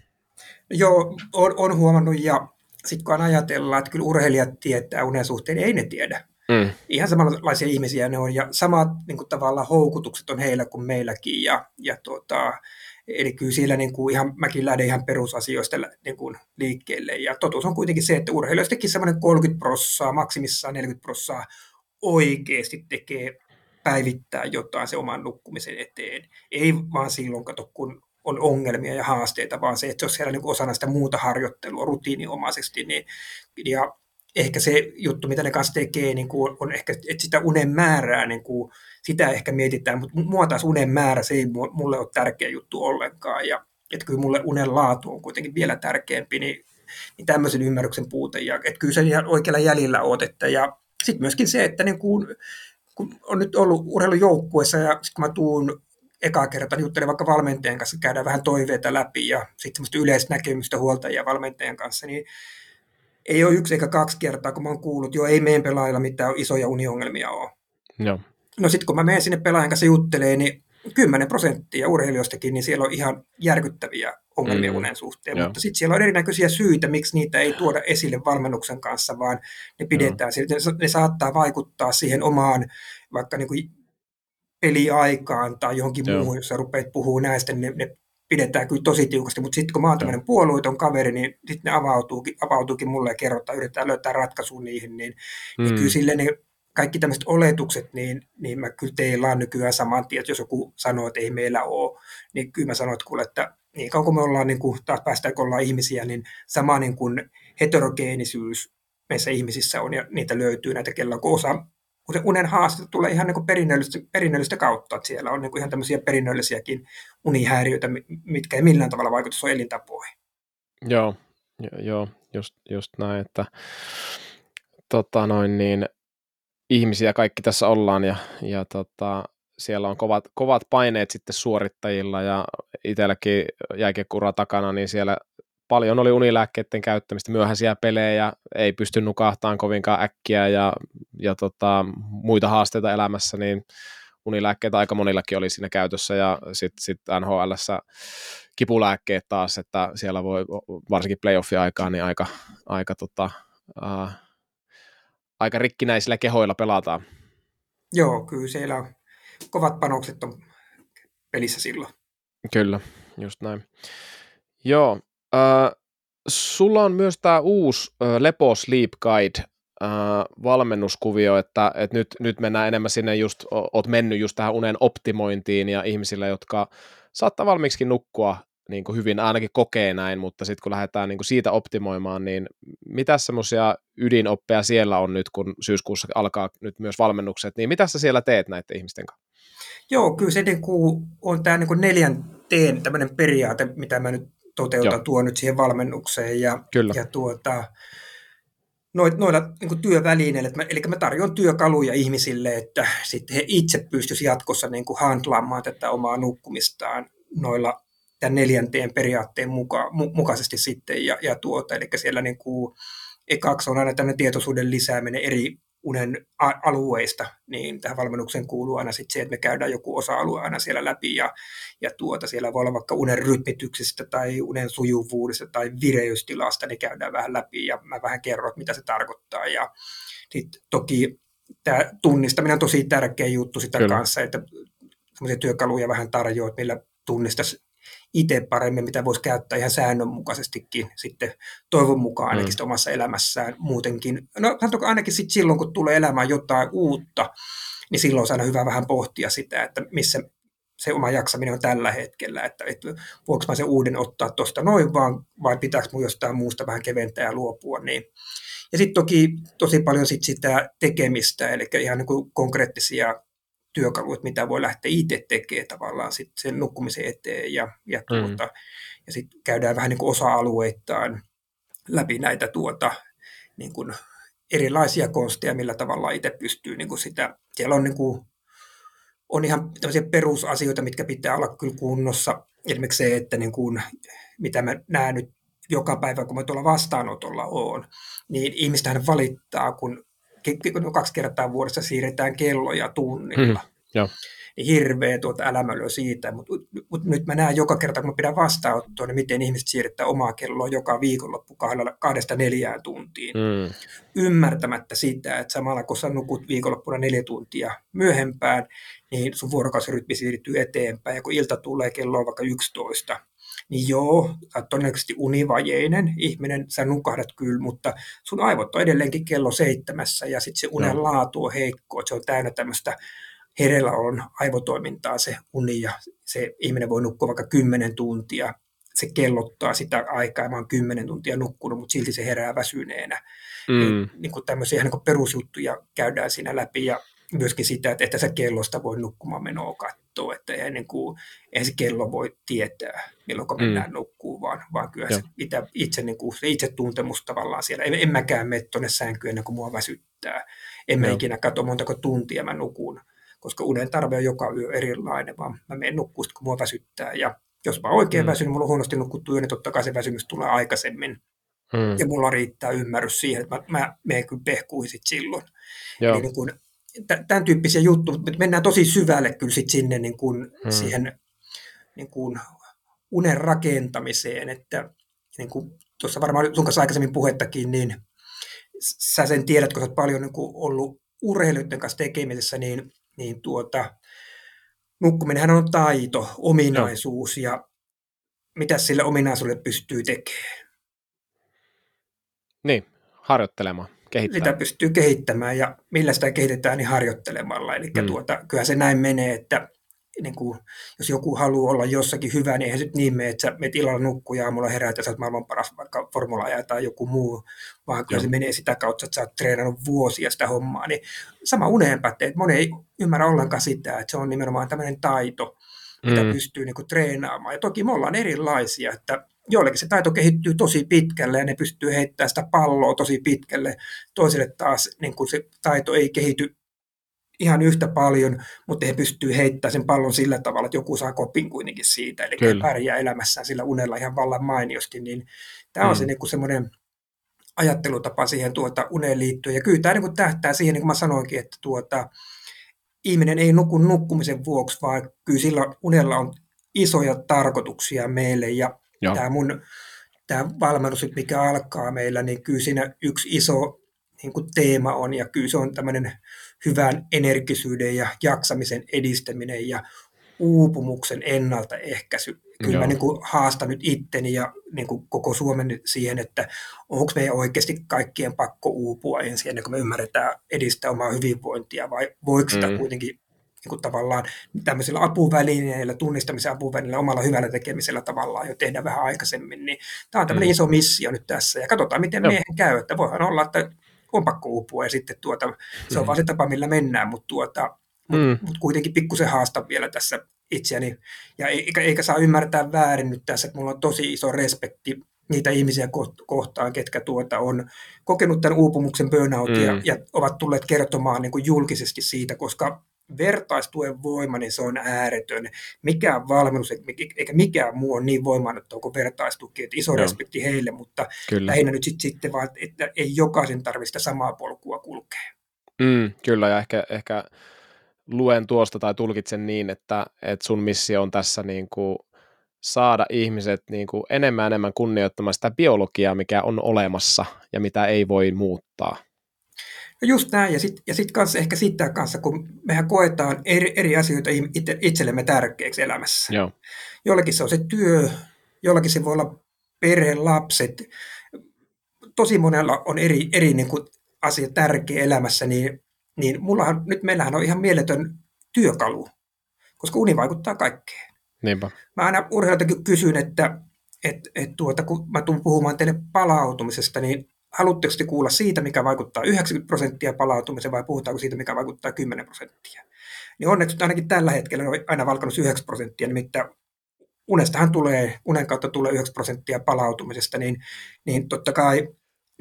Joo, on, on huomannut, ja sitten kun ajatellaan, että kyllä urheilijat tietää unen suhteen, ei ne tiedä. Mm. Ihan samanlaisia ihmisiä ne on ja samat niin kuin, tavallaan houkutukset on heillä kuin meilläkin. Ja, ja tuota, eli kyllä siellä niin kuin, ihan, mäkin lähden ihan perusasioista niin kuin, liikkeelle. Ja totuus on kuitenkin se, että urheilijoistakin semmoinen 30 prossaa, maksimissaan 40 prossaa oikeasti tekee päivittää jotain se oman nukkumisen eteen. Ei vaan silloin, kato, kun on ongelmia ja haasteita, vaan se, että on siellä niin osana sitä muuta harjoittelua rutiininomaisesti. Niin, ja ehkä se juttu, mitä ne kanssa tekee, niin kuin on ehkä, että sitä unen määrää, niin kuin, sitä ehkä mietitään, mutta mua taas unen määrä, se ei mulle ole tärkeä juttu ollenkaan, ja että kyllä mulle unen laatu on kuitenkin vielä tärkeämpi, niin, niin tämmöisen ymmärryksen puute, ja että kyllä se ihan oikealla jäljellä oot, että, ja sitten myöskin se, että niin kuin, kun on nyt ollut urheilujoukkueessa, ja sitten kun mä tuun eka kerta, niin juttelen vaikka valmentajan kanssa, käydään vähän toiveita läpi, ja sitten semmoista yleistä näkemystä huoltajia valmentajan kanssa, niin ei ole yksi eikä kaksi kertaa, kun mä oon kuullut, jo ei meidän pelaajilla mitään isoja uniongelmia ole. Joo. No sitten kun mä menen sinne pelaajan kanssa juttelee, niin 10 prosenttia urheilijoistakin, niin siellä on ihan järkyttäviä ongelmia mm. unen suhteen. Joo. Mutta sitten siellä on erinäköisiä syitä, miksi niitä ei tuoda esille valmennuksen kanssa, vaan ne pidetään. Joo. Ne saattaa vaikuttaa siihen omaan vaikka niin kuin peliaikaan tai johonkin Joo. muuhun, jos sä rupeat puhumaan näistä, niin ne, ne pidetään kyllä tosi tiukasti, mutta sitten kun mä oon tämmöinen puolueeton kaveri, niin sitten ne avautuukin, avautuukin mulle ja kerrotaan, yritetään löytää ratkaisu niihin, niin, mm. niin kyllä sille ne kaikki tämmöiset oletukset, niin, niin mä kyllä teillä nykyään saman tien, että jos joku sanoo, että ei meillä ole, niin kyllä mä sanon, että kuule, että niin kauan kun me ollaan, niin kuin, taas päästään, kun ollaan ihmisiä, niin sama niin kuin heterogeenisyys meissä ihmisissä on, ja niitä löytyy näitä, kello on osa unen haaste tulee ihan niin perinnöllistä, perinnöllistä kautta, että siellä on niin kuin ihan tämmöisiä perinnöllisiäkin unihäiriöitä, mitkä ei millään tavalla vaikuta sun elintapoihin. Joo, jo, joo just, just näin, että tota noin niin, ihmisiä kaikki tässä ollaan ja, ja tota, siellä on kovat, kovat paineet sitten suorittajilla ja itselläkin jääkiekkuura takana, niin siellä paljon oli unilääkkeiden käyttämistä, myöhäisiä pelejä, ei pysty nukahtamaan kovinkaan äkkiä ja, ja tota, muita haasteita elämässä, niin unilääkkeitä aika monillakin oli siinä käytössä ja sitten sit NHLssä kipulääkkeet taas, että siellä voi varsinkin playoffin aikaa niin aika, aika, tota, uh, aika rikkinäisillä kehoilla pelataan. Joo, kyllä siellä on kovat panokset on pelissä silloin. Kyllä, just näin. Joo, äh, sulla on myös tämä uusi äh, Lepo Sleep Guide äh, valmennuskuvio, että, että nyt, nyt mennään enemmän sinne just, oot mennyt just tähän unen optimointiin ja ihmisille, jotka saattaa valmiiksi nukkua niin kuin hyvin, ainakin kokee näin, mutta sitten kun lähdetään niin kuin siitä optimoimaan, niin mitä semmoisia ydinoppeja siellä on nyt, kun syyskuussa alkaa nyt myös valmennukset, niin mitä sä siellä teet näiden ihmisten kanssa? Joo, kyllä se niin kuin on tämä niin neljän teen tämmöinen periaate, mitä mä nyt toteutan, Joo. tuon nyt siihen valmennukseen. Ja, kyllä. ja tuota, noilla, noilla niin työvälineillä, että mä, eli mä tarjoan työkaluja ihmisille, että sitten he itse pystyisivät jatkossa niin kuin handlaamaan tätä omaa nukkumistaan noilla tämän neljänteen periaatteen muka, mu, mukaisesti sitten. Ja, ja tuota, eli siellä niin kuin, ekaksi on aina tämmöinen tietoisuuden lisääminen eri unen alueista, niin tähän valmennukseen kuuluu aina sit se, että me käydään joku osa-alue aina siellä läpi ja, ja tuota, siellä voi olla vaikka unen rytmityksestä tai unen sujuvuudesta tai vireystilasta, niin käydään vähän läpi ja mä vähän kerron, että mitä se tarkoittaa ja sit toki tämä tunnistaminen on tosi tärkeä juttu sitä Kyllä. kanssa, että semmoisia työkaluja vähän tarjoaa, millä tunnistaisi itse paremmin, mitä voisi käyttää ihan säännönmukaisestikin sitten toivon mukaan ainakin mm. omassa elämässään muutenkin. No sanotaanko ainakin sitten silloin, kun tulee elämään jotain uutta, niin silloin on aina hyvä vähän pohtia sitä, että missä se oma jaksaminen on tällä hetkellä, että, että voinko mä sen uuden ottaa tuosta noin vaan, vai pitääkö mun jostain muusta vähän keventää ja luopua. Niin. Ja sitten toki tosi paljon sit sitä tekemistä, eli ihan niin kuin konkreettisia työkalut, mitä voi lähteä itse tekemään tavallaan sit sen nukkumisen eteen ja, ja, mm. tuota, mm. ja sitten käydään vähän niin kuin osa-alueittain läpi näitä tuota, niin kuin erilaisia konsteja, millä tavalla itse pystyy niin kuin sitä, siellä on, niin kuin, on ihan tämmöisiä perusasioita, mitkä pitää olla kyllä kunnossa, esimerkiksi se, että niin kuin, mitä mä näen nyt joka päivä, kun mä tuolla vastaanotolla oon, niin ihmistähän valittaa, kun kaksi kertaa vuodessa siirretään kelloja tunnilla. Mm, joo. Niin hirveä tuota älämölö siitä, mutta mut nyt mä näen joka kerta, kun mä pidän vastaanottoa, niin miten ihmiset siirrettää omaa kelloa joka viikonloppu kahdesta neljään tuntiin. Mm. Ymmärtämättä sitä, että samalla kun sä nukut viikonloppuna neljä tuntia myöhempään, niin sun vuorokausirytmi siirtyy eteenpäin, ja kun ilta tulee, kello on vaikka 11, niin joo, sä oot todennäköisesti univajeinen ihminen, sä nukahdat kyllä, mutta sun aivot on edelleenkin kello seitsemässä ja sitten se unen no. laatu on heikko, että se on täynnä tämmöistä hereillä on aivotoimintaa se uni ja se ihminen voi nukkua vaikka 10 tuntia, se kellottaa sitä aikaa, mä oon 10 tuntia nukkunut, mutta silti se herää väsyneenä. Mm. Niin, niin kuin tämmöisiä niin kuin perusjuttuja käydään siinä läpi ja myöskin sitä, että, että sä kellosta voi nukkumaan menoa katsoa, että eihän, niin kuin, eihän se kello voi tietää, milloin mm. mennään mm. nukkuu, vaan, vaan kyllä se itse, itse, niin kuin, se itse tuntemus tavallaan siellä. En, en mäkään mene tuonne sänkyyn ennen kuin mua väsyttää. En mä ikinä katso montako tuntia mä nukun, koska unen tarve on joka yö erilainen, vaan mä menen nukkuun, kun mua väsyttää. Ja jos mä oikein mm. väsyn, niin mulla on huonosti nukuttu niin totta kai se väsymys tulee aikaisemmin. Mm. Ja mulla riittää ymmärrys siihen, että mä, mä menen kyllä pehkuihin silloin. Joo. Eli niin kun, tämän tyyppisiä juttuja, mutta mennään tosi syvälle kyllä sit sinne niin kuin hmm. siihen niin kuin unen rakentamiseen, että niin kuin tuossa varmaan sun kanssa aikaisemmin puhettakin, niin sä sen tiedät, kun sä oot paljon niin kuin ollut urheilijoiden kanssa tekemisessä, niin, niin tuota, nukkuminenhan on taito, ominaisuus, no. ja mitä sille ominaisuudelle pystyy tekemään? Niin, harjoittelemaan kehittää. Sitä pystyy kehittämään ja millä sitä kehitetään, niin harjoittelemalla. Eli mm. tuota, kyllä se näin menee, että niin kuin, jos joku haluaa olla jossakin hyvä, niin eihän se niin mene, että sä menet illalla nukkuu ja aamulla heräät ja sä oot maailman paras vaikka formula tai joku muu, vaan kyllä Joo. se menee sitä kautta, että sä oot treenannut vuosia sitä hommaa. Niin sama uneen pätee, että moni ei ymmärrä ollenkaan sitä, että se on nimenomaan tämmöinen taito, mitä mm. pystyy niin kuin, treenaamaan. Ja toki me ollaan erilaisia, että joillekin se taito kehittyy tosi pitkälle ja ne pystyy heittämään sitä palloa tosi pitkälle. Toisille taas niin kuin se taito ei kehity ihan yhtä paljon, mutta he pystyy heittämään sen pallon sillä tavalla, että joku saa kopin kuitenkin siitä, eli Kyllä. pärjää elämässään sillä unella ihan vallan mainiosti, niin tämä on mm. se niin semmoinen ajattelutapa siihen tuota uneen liittyen, ja kyllä tämä niin kuin tähtää siihen, niin kuin mä sanoinkin, että tuota, ihminen ei nuku nukkumisen vuoksi, vaan kyllä sillä unella on isoja tarkoituksia meille. Ja Joo. tämä mun tämä valmennus, mikä alkaa meillä, niin kyllä siinä yksi iso niin kuin teema on, ja kyllä se on tämmöinen hyvän energisyyden ja jaksamisen edistäminen ja uupumuksen ennaltaehkäisy. Kyllä Joo. mä niin kuin haastan nyt itteni ja niin kuin koko Suomen siihen, että onko meidän oikeasti kaikkien pakko uupua ensin ennen kuin me ymmärretään edistää omaa hyvinvointia vai voiko sitä mm. kuitenkin niin kuin tavallaan tämmöisillä apuvälineillä, tunnistamisen apuvälineillä, omalla hyvällä tekemisellä tavallaan jo tehdä vähän aikaisemmin, niin tämä on tämmöinen mm. iso missio nyt tässä ja katsotaan miten Joo. miehen käy, että voihan olla, että on pakko uupua ja sitten tuota, se on mm. vaan se tapa, millä mennään, mutta tuota, mut, mm. mut kuitenkin pikkusen haastan vielä tässä itseäni. Ja eikä, eikä saa ymmärtää väärin nyt tässä, että mulla on tosi iso respekti niitä ihmisiä kohtaan, ketkä tuota on kokenut tämän uupumuksen burnoutia mm. ja ovat tulleet kertomaan niin kuin julkisesti siitä, koska vertaistuen voima, niin se on ääretön. Mikään valmennus eikä mikään muu on niin voimaannuttava kuin vertaistuki. Että iso Joo. respekti heille, mutta kyllä. lähinnä nyt sitten, sitten vaan, että ei jokaisen tarvitse samaa polkua kulkea. Mm, kyllä, ja ehkä, ehkä luen tuosta tai tulkitsen niin, että, että sun missio on tässä niin kuin saada ihmiset niin kuin enemmän enemmän kunnioittamaan sitä biologiaa, mikä on olemassa ja mitä ei voi muuttaa. No just näin, ja sitten ja sit kanssa ehkä sitä kanssa, kun mehän koetaan eri, eri asioita itse, itsellemme tärkeäksi elämässä. Joo. Jollakin se on se työ, jollakin se voi olla perhe, lapset. Tosi monella on eri, eri niin kuin asia tärkeä elämässä, niin, niin mullahan, nyt meillähän on ihan mieletön työkalu, koska uni vaikuttaa kaikkeen. Niinpä. Mä aina urheiltakin kysyn, että et, et tuota, kun mä tulen puhumaan teille palautumisesta, niin haluatteko te kuulla siitä, mikä vaikuttaa 90 prosenttia palautumiseen vai puhutaanko siitä, mikä vaikuttaa 10 prosenttia? Niin onneksi ainakin tällä hetkellä on aina valkannut 9 prosenttia, nimittäin unestahan tulee, unen kautta tulee 9 prosenttia palautumisesta, niin, niin totta kai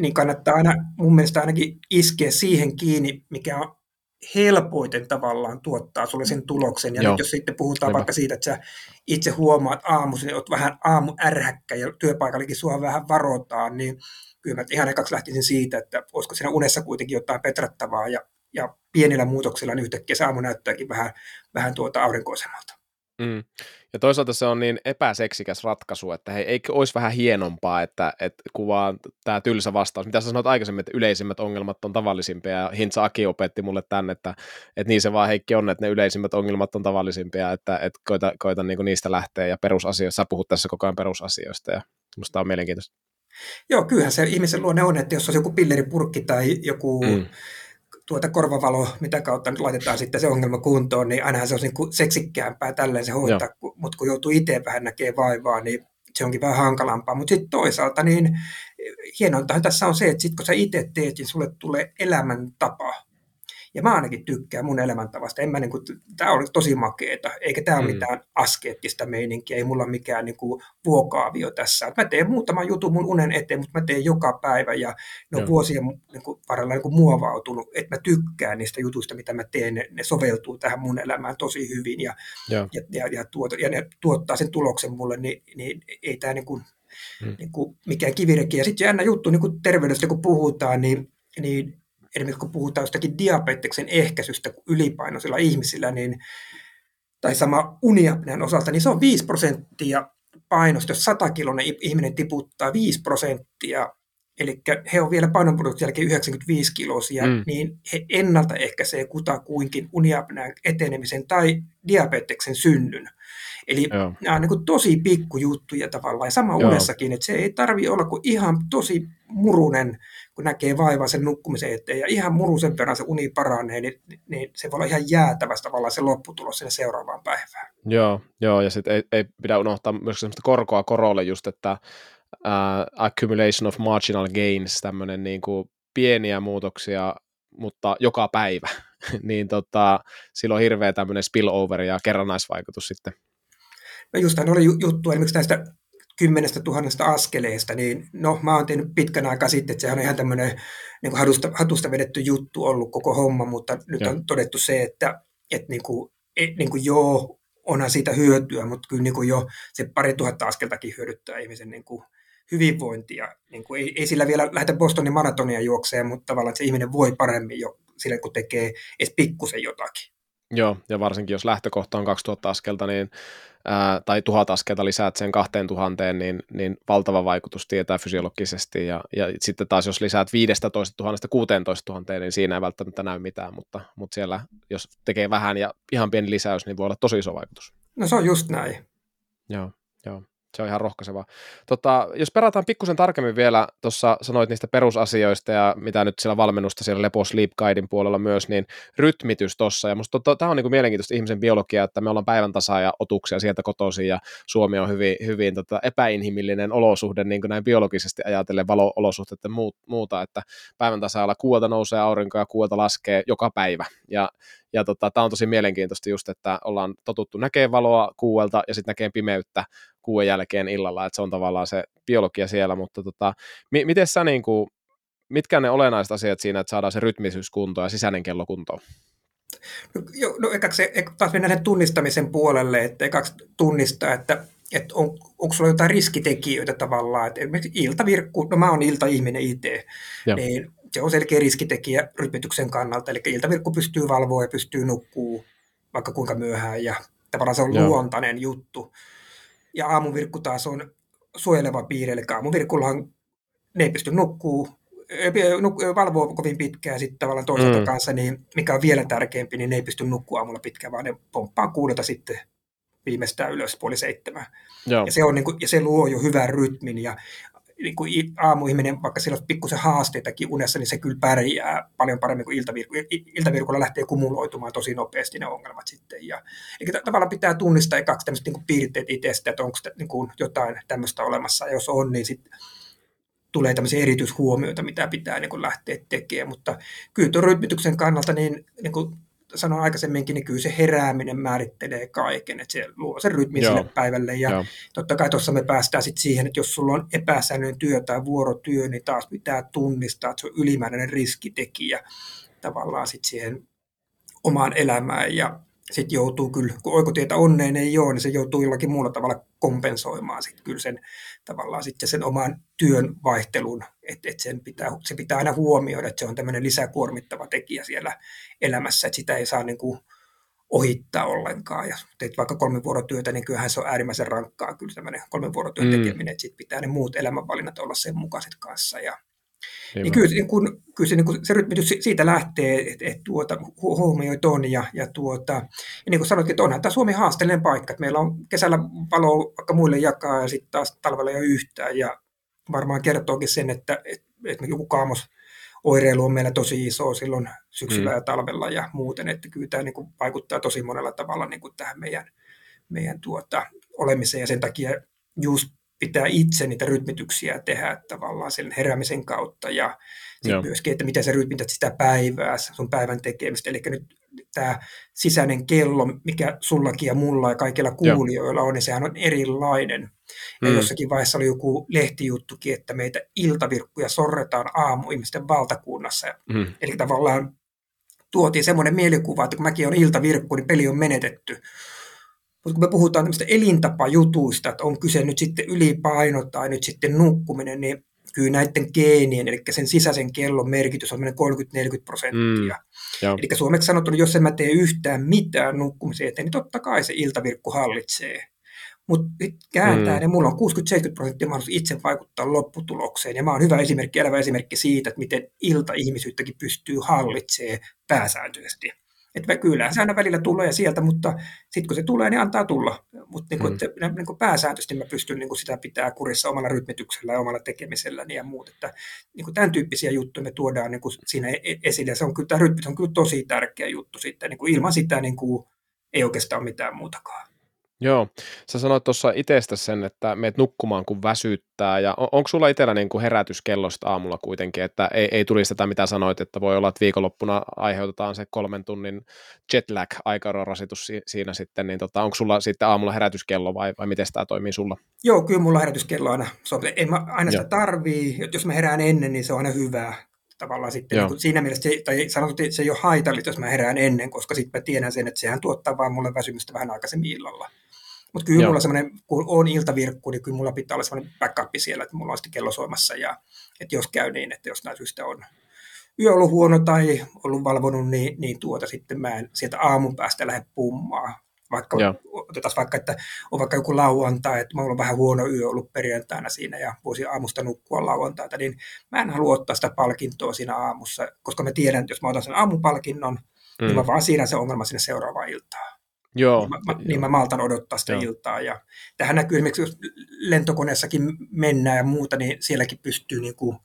niin kannattaa aina mun mielestä ainakin iskeä siihen kiinni, mikä on helpoiten tavallaan tuottaa sulle sen tuloksen. Ja nyt jos sitten puhutaan Hyvä. vaikka siitä, että sä itse huomaat aamuisin, että oot vähän aamu ärhäkkä ja työpaikallakin sua vähän varotaan, niin kyllä mä ihan ekaksi lähtisin siitä, että olisiko siinä unessa kuitenkin jotain petrattavaa ja, ja pienillä muutoksilla niin yhtäkkiä se aamu näyttääkin vähän, vähän tuota aurinkoisemmalta. Mm. Ja toisaalta se on niin epäseksikäs ratkaisu, että hei, eikö olisi vähän hienompaa, että, että kuvaa tämä tylsä vastaus. Mitä sä sanoit aikaisemmin, että yleisimmät ongelmat on tavallisimpia, ja Hintsa Aki opetti mulle tänne, että, että niin se vaan Heikki on, että ne yleisimmät ongelmat on tavallisimpia, että, että koita, koita niin niistä lähteä, ja perusasioista, sä puhut tässä koko ajan perusasioista, ja musta on mielenkiintoista. Joo, kyllähän se ihmisen luonne on, että jos on joku pilleripurkki tai joku mm. tuota korvavalo, mitä kautta nyt laitetaan sitten se ongelma kuntoon, niin ainahan se on niin seksikkäämpää tälleen se hoitaa, mutta kun joutuu itse vähän näkee vaivaa, niin se onkin vähän hankalampaa. Mutta sitten toisaalta niin hienointahan tässä on se, että sit kun sä itse teet, niin sulle tulee elämäntapa. Ja mä ainakin tykkään mun elämäntavasta. En mä niin kuin, tää on tosi makeeta, eikä tämä mm. ole mitään askeettista meininkiä, ei mulla mikään niin kuin vuokaavio tässä. Mä teen muutaman jutun mun unen eteen, mutta mä teen joka päivä ja ne on vuosien niin kuin, varrella niin kuin muovautunut, että mä tykkään niistä jutuista, mitä mä teen. Ne, ne soveltuu tähän mun elämään tosi hyvin ja, ja. ja, ja, ja, tuot, ja ne tuottaa sen tuloksen mulle, niin, niin ei tämä niin kuin, mm. niin kuin mikään kivireki. Ja sitten jännä juttu niin kuin terveydestä, kun puhutaan, niin, niin esimerkiksi kun puhutaan jostakin diabeteksen ehkäisystä ylipainoisilla ihmisillä, niin, tai sama uniapnean osalta, niin se on 5 prosenttia painosta, jos 100 kilonen ihminen tiputtaa 5 prosenttia, eli he on vielä painonpudotuksen jälkeen 95 kilosia, mm. niin he ennaltaehkäisee kutakuinkin uniapnean etenemisen tai diabeteksen synnyn. Eli Joo. nämä on niin kuin tosi pikkujuttuja tavallaan, ja sama Joo. unessakin, että se ei tarvi olla kuin ihan tosi murunen kun näkee vaivaa sen nukkumisen eteen ja ihan murusen verran se uni paranee, niin, niin se voi olla ihan jäätävästä tavallaan se lopputulos sinne seuraavaan päivään. Joo, joo ja sitten ei, ei pidä unohtaa myös sellaista korkoa korolle just, että uh, accumulation of marginal gains, tämmöinen niin kuin pieniä muutoksia, mutta joka päivä, niin tota, sillä on hirveä tämmöinen spillover ja kerrannaisvaikutus sitten. No just oli juttu esimerkiksi näistä kymmenestä tuhannesta askeleesta, niin no mä oon tehnyt pitkän aikaa sitten, että sehän on ihan tämmöinen niin hatusta, hatusta vedetty juttu ollut koko homma, mutta nyt ja. on todettu se, että, että niin kuin, et, niin kuin joo, onhan siitä hyötyä, mutta kyllä niin kuin jo se pari tuhatta askeltakin hyödyttää ihmisen niin kuin hyvinvointia. Niin kuin ei, ei sillä vielä lähdetä Bostonin maratonia juokseen, mutta tavallaan että se ihminen voi paremmin jo sillä, kun tekee edes pikkusen jotakin. Joo, ja varsinkin jos lähtökohta on 2000 askelta, niin ää, tai tuhat askelta lisäät sen 2000, niin, niin valtava vaikutus tietää fysiologisesti, ja, ja sitten taas jos lisäät 15 000 16 000, niin siinä ei välttämättä näy mitään, mutta, mutta siellä jos tekee vähän ja ihan pieni lisäys, niin voi olla tosi iso vaikutus. No se on just näin. Joo, joo se on ihan rohkaiseva. Tota, jos perataan pikkusen tarkemmin vielä, tuossa sanoit niistä perusasioista ja mitä nyt siellä valmennusta siellä Lepo Sleep Guidein puolella myös, niin rytmitys tuossa. Ja musta tota, tämä on niin kuin mielenkiintoista ihmisen biologia, että me ollaan päivän tasa ja otuksia sieltä kotoisin ja Suomi on hyvin, hyvin tota, epäinhimillinen olosuhde niin kuin näin biologisesti ajatellen valo-olosuhteiden muuta, että päivän tasalla kuuelta nousee aurinko ja kuuelta laskee joka päivä. Ja ja tota, tämä on tosi mielenkiintoista just, että ollaan totuttu näkee valoa kuuelta ja sitten näkee pimeyttä kuuden jälkeen illalla, että se on tavallaan se biologia siellä, mutta tota, mi- miten sä niin kuin, mitkä ne olennaiset asiat siinä, että saadaan se rytmisyys kuntoon ja sisäinen kello kuntoon? No, jo, no ekaksi se, taas mennään sen tunnistamisen puolelle, että ekaksi tunnistaa, että, että on, onko sulla jotain riskitekijöitä tavallaan, että esimerkiksi iltavirkku, no mä oon iltaihminen itse, niin se on selkeä riskitekijä rytmityksen kannalta, eli iltavirkku pystyy valvoa ja pystyy nukkuu vaikka kuinka myöhään, ja tavallaan se on Joo. luontainen juttu. Ja aamuvirkku taas on suojeleva piiri, eli aamuvirkullahan ne ei pysty nukkuu, valvoo kovin pitkään sitten tavallaan toiselta mm. kanssa, niin mikä on vielä tärkeämpi, niin ne ei pysty nukkua aamulla pitkään, vaan ne pomppaa kuudelta sitten viimeistään ylös puoli seitsemän. Ja se, on, niin kuin, ja se luo jo hyvän rytmin ja niin kuin aamuihminen, vaikka sillä on pikkusen haasteitakin unessa, niin se kyllä pärjää paljon paremmin kuin iltavirku. Iltavirkulla lähtee kumuloitumaan tosi nopeasti ne ongelmat sitten. Ja, eli tavallaan pitää tunnistaa kaksi tämmöistä niin piirteet itsestä, että onko niin kuin jotain tämmöistä olemassa. Ja jos on, niin sitten tulee tämmöisiä erityishuomioita, mitä pitää niin kuin lähteä tekemään. Mutta kyllä tuon rytmityksen kannalta niin, niin kuin sanoin aikaisemminkin, niin kyllä se herääminen määrittelee kaiken, että se luo sen rytmin Joo. sille päivälle. Ja Joo. totta kai tuossa me päästään sitten siihen, että jos sulla on epäsäännöllinen työ tai vuorotyö, niin taas pitää tunnistaa, että se on ylimääräinen riskitekijä tavallaan sitten siihen omaan elämään. Ja sitten joutuu kyllä, kun oikotietä onneen ei ole, niin se joutuu jollakin muulla tavalla kompensoimaan sitten kyllä sen tavallaan sitten sen oman työn vaihtelun, että et sen pitää, se pitää aina huomioida, että se on tämmöinen lisäkuormittava tekijä siellä elämässä, että sitä ei saa niin kuin ohittaa ollenkaan. Ja teet vaikka kolme vuorotyötä, niin kyllähän se on äärimmäisen rankkaa kyllä tämmöinen kolmen vuorotyön mm. tekeminen, että sitten pitää ne muut elämänvalinnat olla sen mukaiset kanssa. Ja, niin kyllä, niin kun, kyllä se, niin kun, se rytmitys siitä lähtee, että et, tuota, huomioi ton ja, ja, tuota, ja niin kuin sanoitkin, että onhan tämä Suomi haasteellinen paikka, että meillä on kesällä valoa vaikka muille jakaa ja sitten taas talvella jo yhtään ja varmaan kertookin sen, että et, et joku kaamos oireilu on meillä tosi iso silloin syksyllä mm. ja talvella ja muuten, että kyllä tämä niin kuin vaikuttaa tosi monella tavalla niin kuin tähän meidän, meidän tuota, olemiseen ja sen takia just pitää itse niitä rytmityksiä tehdä tavallaan sen heräämisen kautta ja sitten myöskin, että miten sä rytmität sitä päivää, sun päivän tekemistä. Eli nyt tämä sisäinen kello, mikä sullakin ja mulla ja kaikilla kuulijoilla on, niin sehän on erilainen. Ja mm. jossakin vaiheessa oli joku lehtijuttukin, että meitä iltavirkkuja sorretaan aamu ihmisten valtakunnassa. Mm. Eli tavallaan tuotiin semmoinen mielikuva, että kun mäkin olen iltavirkku, niin peli on menetetty. Mutta kun me puhutaan tämmöistä elintapajutuista, että on kyse nyt sitten ylipaino tai nyt sitten nukkuminen, niin kyllä näiden geenien, eli sen sisäisen kellon merkitys on 30-40 prosenttia. Mm, eli suomeksi sanottuna, jos en mä tee yhtään mitään nukkumisen eteen, niin totta kai se iltavirkku hallitsee. Mutta kääntää, mm. niin mulla on 60-70 prosenttia mahdollisuus itse vaikuttaa lopputulokseen. Ja mä oon hyvä esimerkki, elävä esimerkki siitä, että miten ilta-ihmisyyttäkin pystyy hallitsemaan pääsääntöisesti. Että kyllä se aina välillä tulee sieltä, mutta sitten kun se tulee, niin antaa tulla. Mutta niin mm. niin pääsääntöisesti mä pystyn niin sitä pitää kurissa omalla rytmityksellä ja omalla tekemisellä ja muut. Että niin tämän tyyppisiä juttuja me tuodaan niin siinä e-, e-, esille. Se on kyllä, tämä rytmitys on kyllä tosi tärkeä juttu sitten. Niin ilman sitä niin kuin, ei oikeastaan ole mitään muutakaan. Joo, sä sanoit tuossa itsestä sen, että meet nukkumaan kun väsyttää, ja on, onko sulla itsellä niin kuin herätyskellosta aamulla kuitenkin, että ei, ei tulisi sitä mitä sanoit, että voi olla, että viikonloppuna aiheutetaan se kolmen tunnin jetlag aikarasitus si- siinä sitten, niin tota, onko sulla sitten aamulla herätyskello vai, vai miten tämä toimii sulla? Joo, kyllä mulla herätyskello aina, se on, en mä aina sitä tarvii, jos mä herään ennen, niin se on aina hyvää, tavallaan sitten. Niin siinä mielessä, se, tai sanotaan, että se ei ole haitallista, jos mä herään ennen, koska sitten mä tiedän sen, että sehän tuottaa vaan mulle väsymystä vähän aikaisemmin illalla. Mutta kyllä Joo. mulla semmoinen, kun on iltavirkku, niin kyllä mulla pitää olla semmoinen backup siellä, että mulla on sitten kello soimassa ja että jos käy niin, että jos näin syystä on, yö ollut huono tai ollut valvonut, niin, niin tuota sitten mä en sieltä aamun päästä lähde pummaa. Vaikka, otetaan vaikka, että on vaikka joku lauantai, että mulla on vähän huono yö ollut perjantaina siinä ja voisin aamusta nukkua lauantaita, niin mä en halua ottaa sitä palkintoa siinä aamussa, koska mä tiedän, että jos mä otan sen aamupalkinnon, mm. niin mä vaan siirrän se ongelma sinne seuraavaan iltaan. Joo. Niin mä, niin mä maltan odottaa sitä Joo. iltaa. Ja tähän näkyy esimerkiksi, jos lentokoneessakin mennään ja muuta, niin sielläkin pystyy niin kuin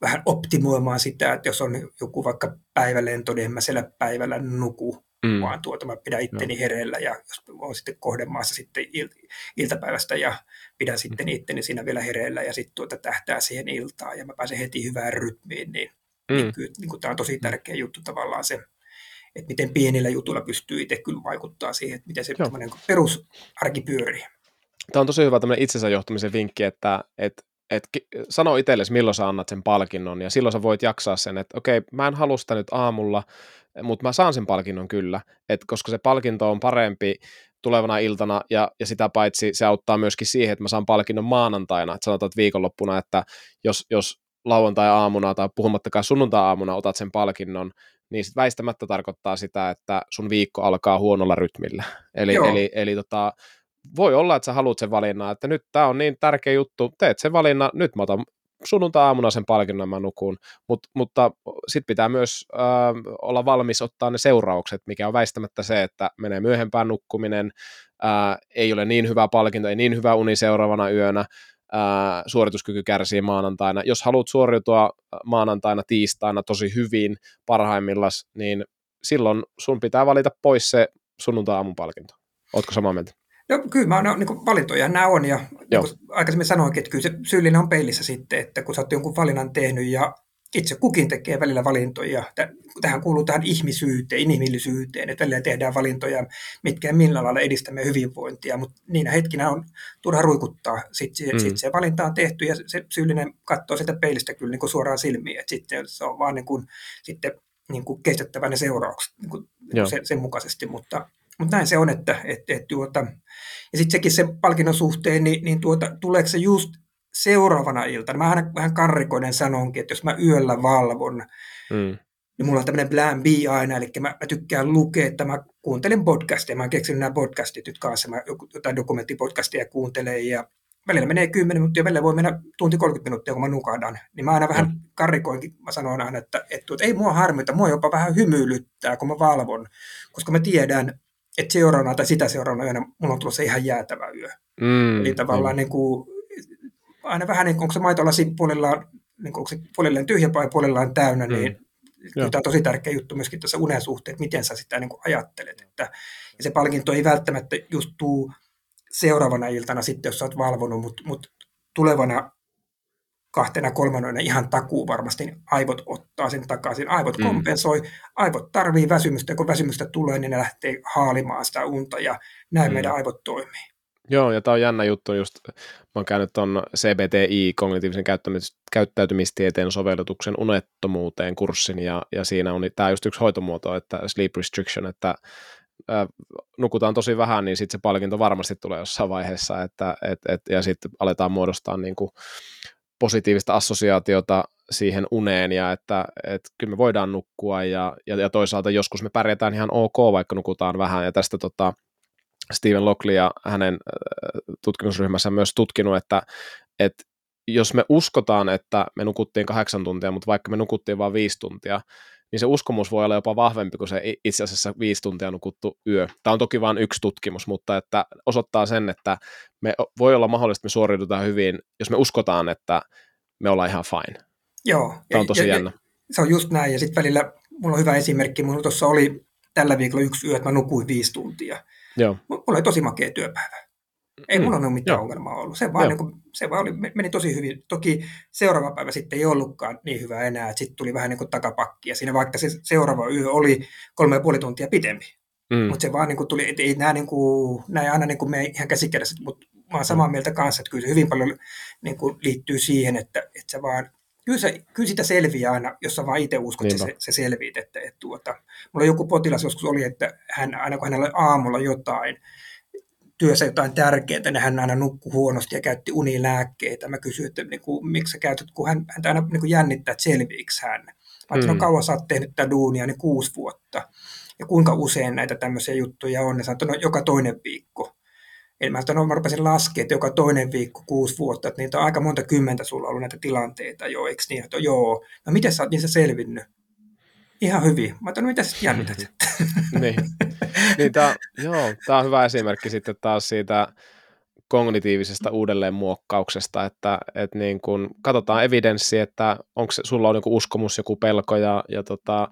vähän optimoimaan sitä, että jos on joku vaikka päivälento, niin en mä siellä päivällä nuku, mm. vaan tuota mä pidän itteni no. hereillä ja jos on sitten kohdemaassa sitten il- iltapäivästä ja pidän mm. sitten itteni siinä vielä hereillä ja sitten tuota tähtää siihen iltaan ja mä pääsen heti hyvään rytmiin, niin, mm. niin, kyllä, niin kuin tämä on tosi mm. tärkeä juttu tavallaan se, että miten pienillä jutuilla pystyy itse kyllä vaikuttaa siihen, että miten se perusarki pyörii. Tämä on tosi hyvä tämmöinen itsensä johtamisen vinkki, että, että et sano itsellesi, milloin sä annat sen palkinnon, ja silloin sä voit jaksaa sen, että okei, mä en halua sitä nyt aamulla, mutta mä saan sen palkinnon kyllä, et koska se palkinto on parempi tulevana iltana, ja, ja sitä paitsi se auttaa myöskin siihen, että mä saan palkinnon maanantaina, että sanotaan, että viikonloppuna, että jos, jos lauantai-aamuna tai puhumattakaan sunnuntai-aamuna otat sen palkinnon, niin sit väistämättä tarkoittaa sitä, että sun viikko alkaa huonolla rytmillä. Eli, eli, eli tota, voi olla, että sä haluat sen valinnan, että nyt tämä on niin tärkeä juttu, teet sen valinnan, nyt mä otan sunnuntai-aamuna sen palkinnon mä nukun, Mut, mutta sitten pitää myös äh, olla valmis ottaa ne seuraukset, mikä on väistämättä se, että menee myöhempään nukkuminen, äh, ei ole niin hyvä palkinto, ei niin hyvä uni seuraavana yönä, suorituskyky kärsii maanantaina. Jos haluat suoriutua maanantaina, tiistaina tosi hyvin parhaimmillaan, niin silloin sun pitää valita pois se sunnuntai-aamun palkinto. Ootko samaa mieltä? No kyllä, mä, no, niin valintoja nämä on, ja niin kuin aikaisemmin sanoinkin, että kyllä se syyllinen on peilissä sitten, että kun sä oot jonkun valinnan tehnyt, ja itse kukin tekee välillä valintoja. Tähän kuuluu tähän ihmisyyteen, inhimillisyyteen, että välillä tehdään valintoja, mitkä millä lailla edistämme hyvinvointia, mutta niinä hetkinä on turha ruikuttaa. Sitten mm. sit se valinta on tehty ja se syyllinen katsoo sitä peilistä kyllä niin kuin suoraan silmiin, että sitten se on vaan niin kuin, sitten niin kuin kestettävä ne seuraukset niin kuin sen, sen mukaisesti, mutta mutta näin se on, että et, et, tuota, ja sitten sekin sen palkinnon suhteen, niin, niin tuota, tuleeko se just seuraavana iltana? Mä vähän, vähän karrikoiden sanonkin, että jos mä yöllä valvon, mm. niin mulla on tämmöinen plan B aina, eli mä, mä tykkään lukea, että mä kuuntelen podcastia, mä oon keksinyt nämä podcastit nyt kanssa, mä jotain dokumenttipodcastia kuuntelen, ja välillä menee 10 minuuttia, välillä voi mennä tunti 30 minuuttia, kun mä nukahdan. Niin mä aina vähän mm. karrikoinkin, mä sanon aina, että, että, että ei mua harmita, mua jopa vähän hymyilyttää, kun mä valvon, koska mä tiedän, että seuraavana tai sitä seuraavana yönä mulla on tulossa ihan jäätävä yö. Mm, Eli tavallaan mm. niin kuin, aina vähän niin kuin, onko se maitolasi puolellaan, niin kuin, onko se puolellaan tyhjä vai puolellaan täynnä, mm. niin tämä on tosi tärkeä juttu myöskin tässä unen suhteen, että miten sä sitä niin kuin ajattelet. Että, ja se palkinto ei välttämättä just tuu seuraavana iltana sitten, jos sä oot valvonut, mutta mut tulevana kahtena kolmannena ihan takuu varmasti niin aivot ottaa sen takaisin. Aivot mm. kompensoi, aivot tarvii väsymystä, ja kun väsymystä tulee, niin ne lähtee haalimaan sitä unta, ja näin mm. meidän aivot toimii. Joo, ja tämä on jännä juttu, just mä oon käynyt tuon CBTI, kognitiivisen käyttäytymistieteen sovellutuksen unettomuuteen kurssin, ja, ja siinä on tämä just yksi hoitomuoto, että sleep restriction, että nukutaan tosi vähän, niin sitten se palkinto varmasti tulee jossain vaiheessa, että, et, et, ja sitten aletaan muodostaa niin kuin, positiivista assosiaatiota siihen uneen ja että, että kyllä me voidaan nukkua ja, ja, ja toisaalta joskus me pärjätään ihan ok, vaikka nukutaan vähän ja tästä tota, Steven Lockley ja hänen tutkimusryhmässä myös tutkinut, että, että jos me uskotaan, että me nukuttiin kahdeksan tuntia, mutta vaikka me nukuttiin vain viisi tuntia, niin se uskomus voi olla jopa vahvempi kuin se itse asiassa viisi tuntia nukuttu yö. Tämä on toki vain yksi tutkimus, mutta että osoittaa sen, että me voi olla mahdollista, että me suoriudutaan hyvin, jos me uskotaan, että me ollaan ihan fine. Joo. Tämä on tosi ja, jännä. Ja, se on just näin, ja sitten välillä, mulla on hyvä esimerkki, mulla tuossa oli tällä viikolla yksi yö, että mä nukuin viisi tuntia. Joo. Mulla oli tosi makea työpäivä. Ei mm. mulla ole mitään Joo. ongelmaa ollut. Se vaan, niin kuin, se vaan oli, meni tosi hyvin. Toki seuraava päivä sitten ei ollutkaan niin hyvä enää, että sitten tuli vähän niin kuin takapakki. Ja siinä vaikka se seuraava yö oli kolme ja puoli tuntia pidempi. Mm. Mutta se vaan niin kuin tuli, että ei nämä, niin kuin, nämä ei aina niin kuin mene ihan käsikädessä, mutta mä oon samaa mm. mieltä kanssa, että kyllä se hyvin paljon niin kuin liittyy siihen, että, että se vaan, kyllä, se, kyllä sitä selviää aina, jos sä vaan itse uskot, että se, se selviit. Että, että tuota, mulla joku potilas joskus oli, että hän, aina kun hänellä oli aamulla jotain, työssä jotain tärkeää, niin hän aina nukkui huonosti ja käytti unilääkkeitä. Mä kysyin, että niin kuin, miksi sä käytät, kun hän, häntä aina niin kuin jännittää, että selviikö hän. Mä ajattelin, mm. no kauan sä oot tehnyt tätä duunia, niin kuusi vuotta. Ja kuinka usein näitä tämmöisiä juttuja on? Ne sanoi, että no joka toinen viikko. Eli mä, no, mä rupesin laskemaan, että joka toinen viikko kuusi vuotta, että niitä on aika monta kymmentä sulla ollut näitä tilanteita jo, eikö niin? Että joo, no miten sä oot niissä selvinnyt? Ihan hyvin. Mä ajattelin, no mitä sä jännität? niin, niin tää, joo, tämä on hyvä esimerkki sitten taas siitä kognitiivisesta uudelleenmuokkauksesta, että, että niin kun katsotaan evidenssiä, että onko sulla on joku uskomus, joku pelko ja, ja tota,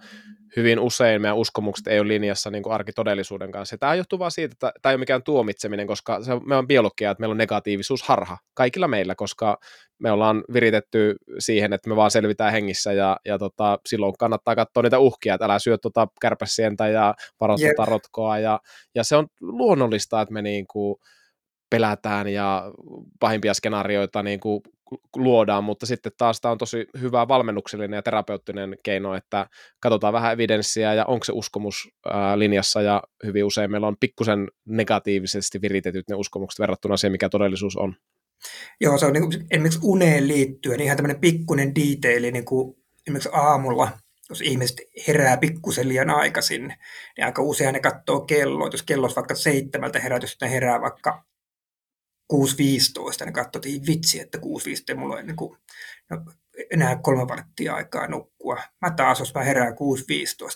hyvin usein meidän uskomukset ei ole linjassa niin kuin arkitodellisuuden kanssa. Tämä johtuu vaan siitä, että tämä ei ole mikään tuomitseminen, koska se on, me on biologia, että meillä on negatiivisuusharha kaikilla meillä, koska me ollaan viritetty siihen, että me vaan selvitään hengissä ja, ja tota, silloin kannattaa katsoa niitä uhkia, että älä syö tota kärpäsientä ja varo yep. tota rotkoa ja, ja se on luonnollista, että me niin kuin, pelätään ja pahimpia skenaarioita niin kuin luodaan, mutta sitten taas tämä on tosi hyvä valmennuksellinen ja terapeuttinen keino, että katsotaan vähän evidenssiä ja onko se uskomus linjassa ja hyvin usein meillä on pikkusen negatiivisesti viritetyt ne uskomukset verrattuna siihen, mikä todellisuus on. Joo, se on niin esimerkiksi uneen liittyen ihan tämmöinen pikkuinen detaili niin kuin esimerkiksi aamulla, jos ihmiset herää pikkusen liian aikaisin, niin aika usein ne katsoo kelloa. Jos kello on vaikka seitsemältä herätys, ne herää vaikka 6.15, niin katsottiin vitsi, että 6.15 mulla on niin kuin, no, enää kolme varttia aikaa nukkua. Mä taas, jos mä herään 6.15,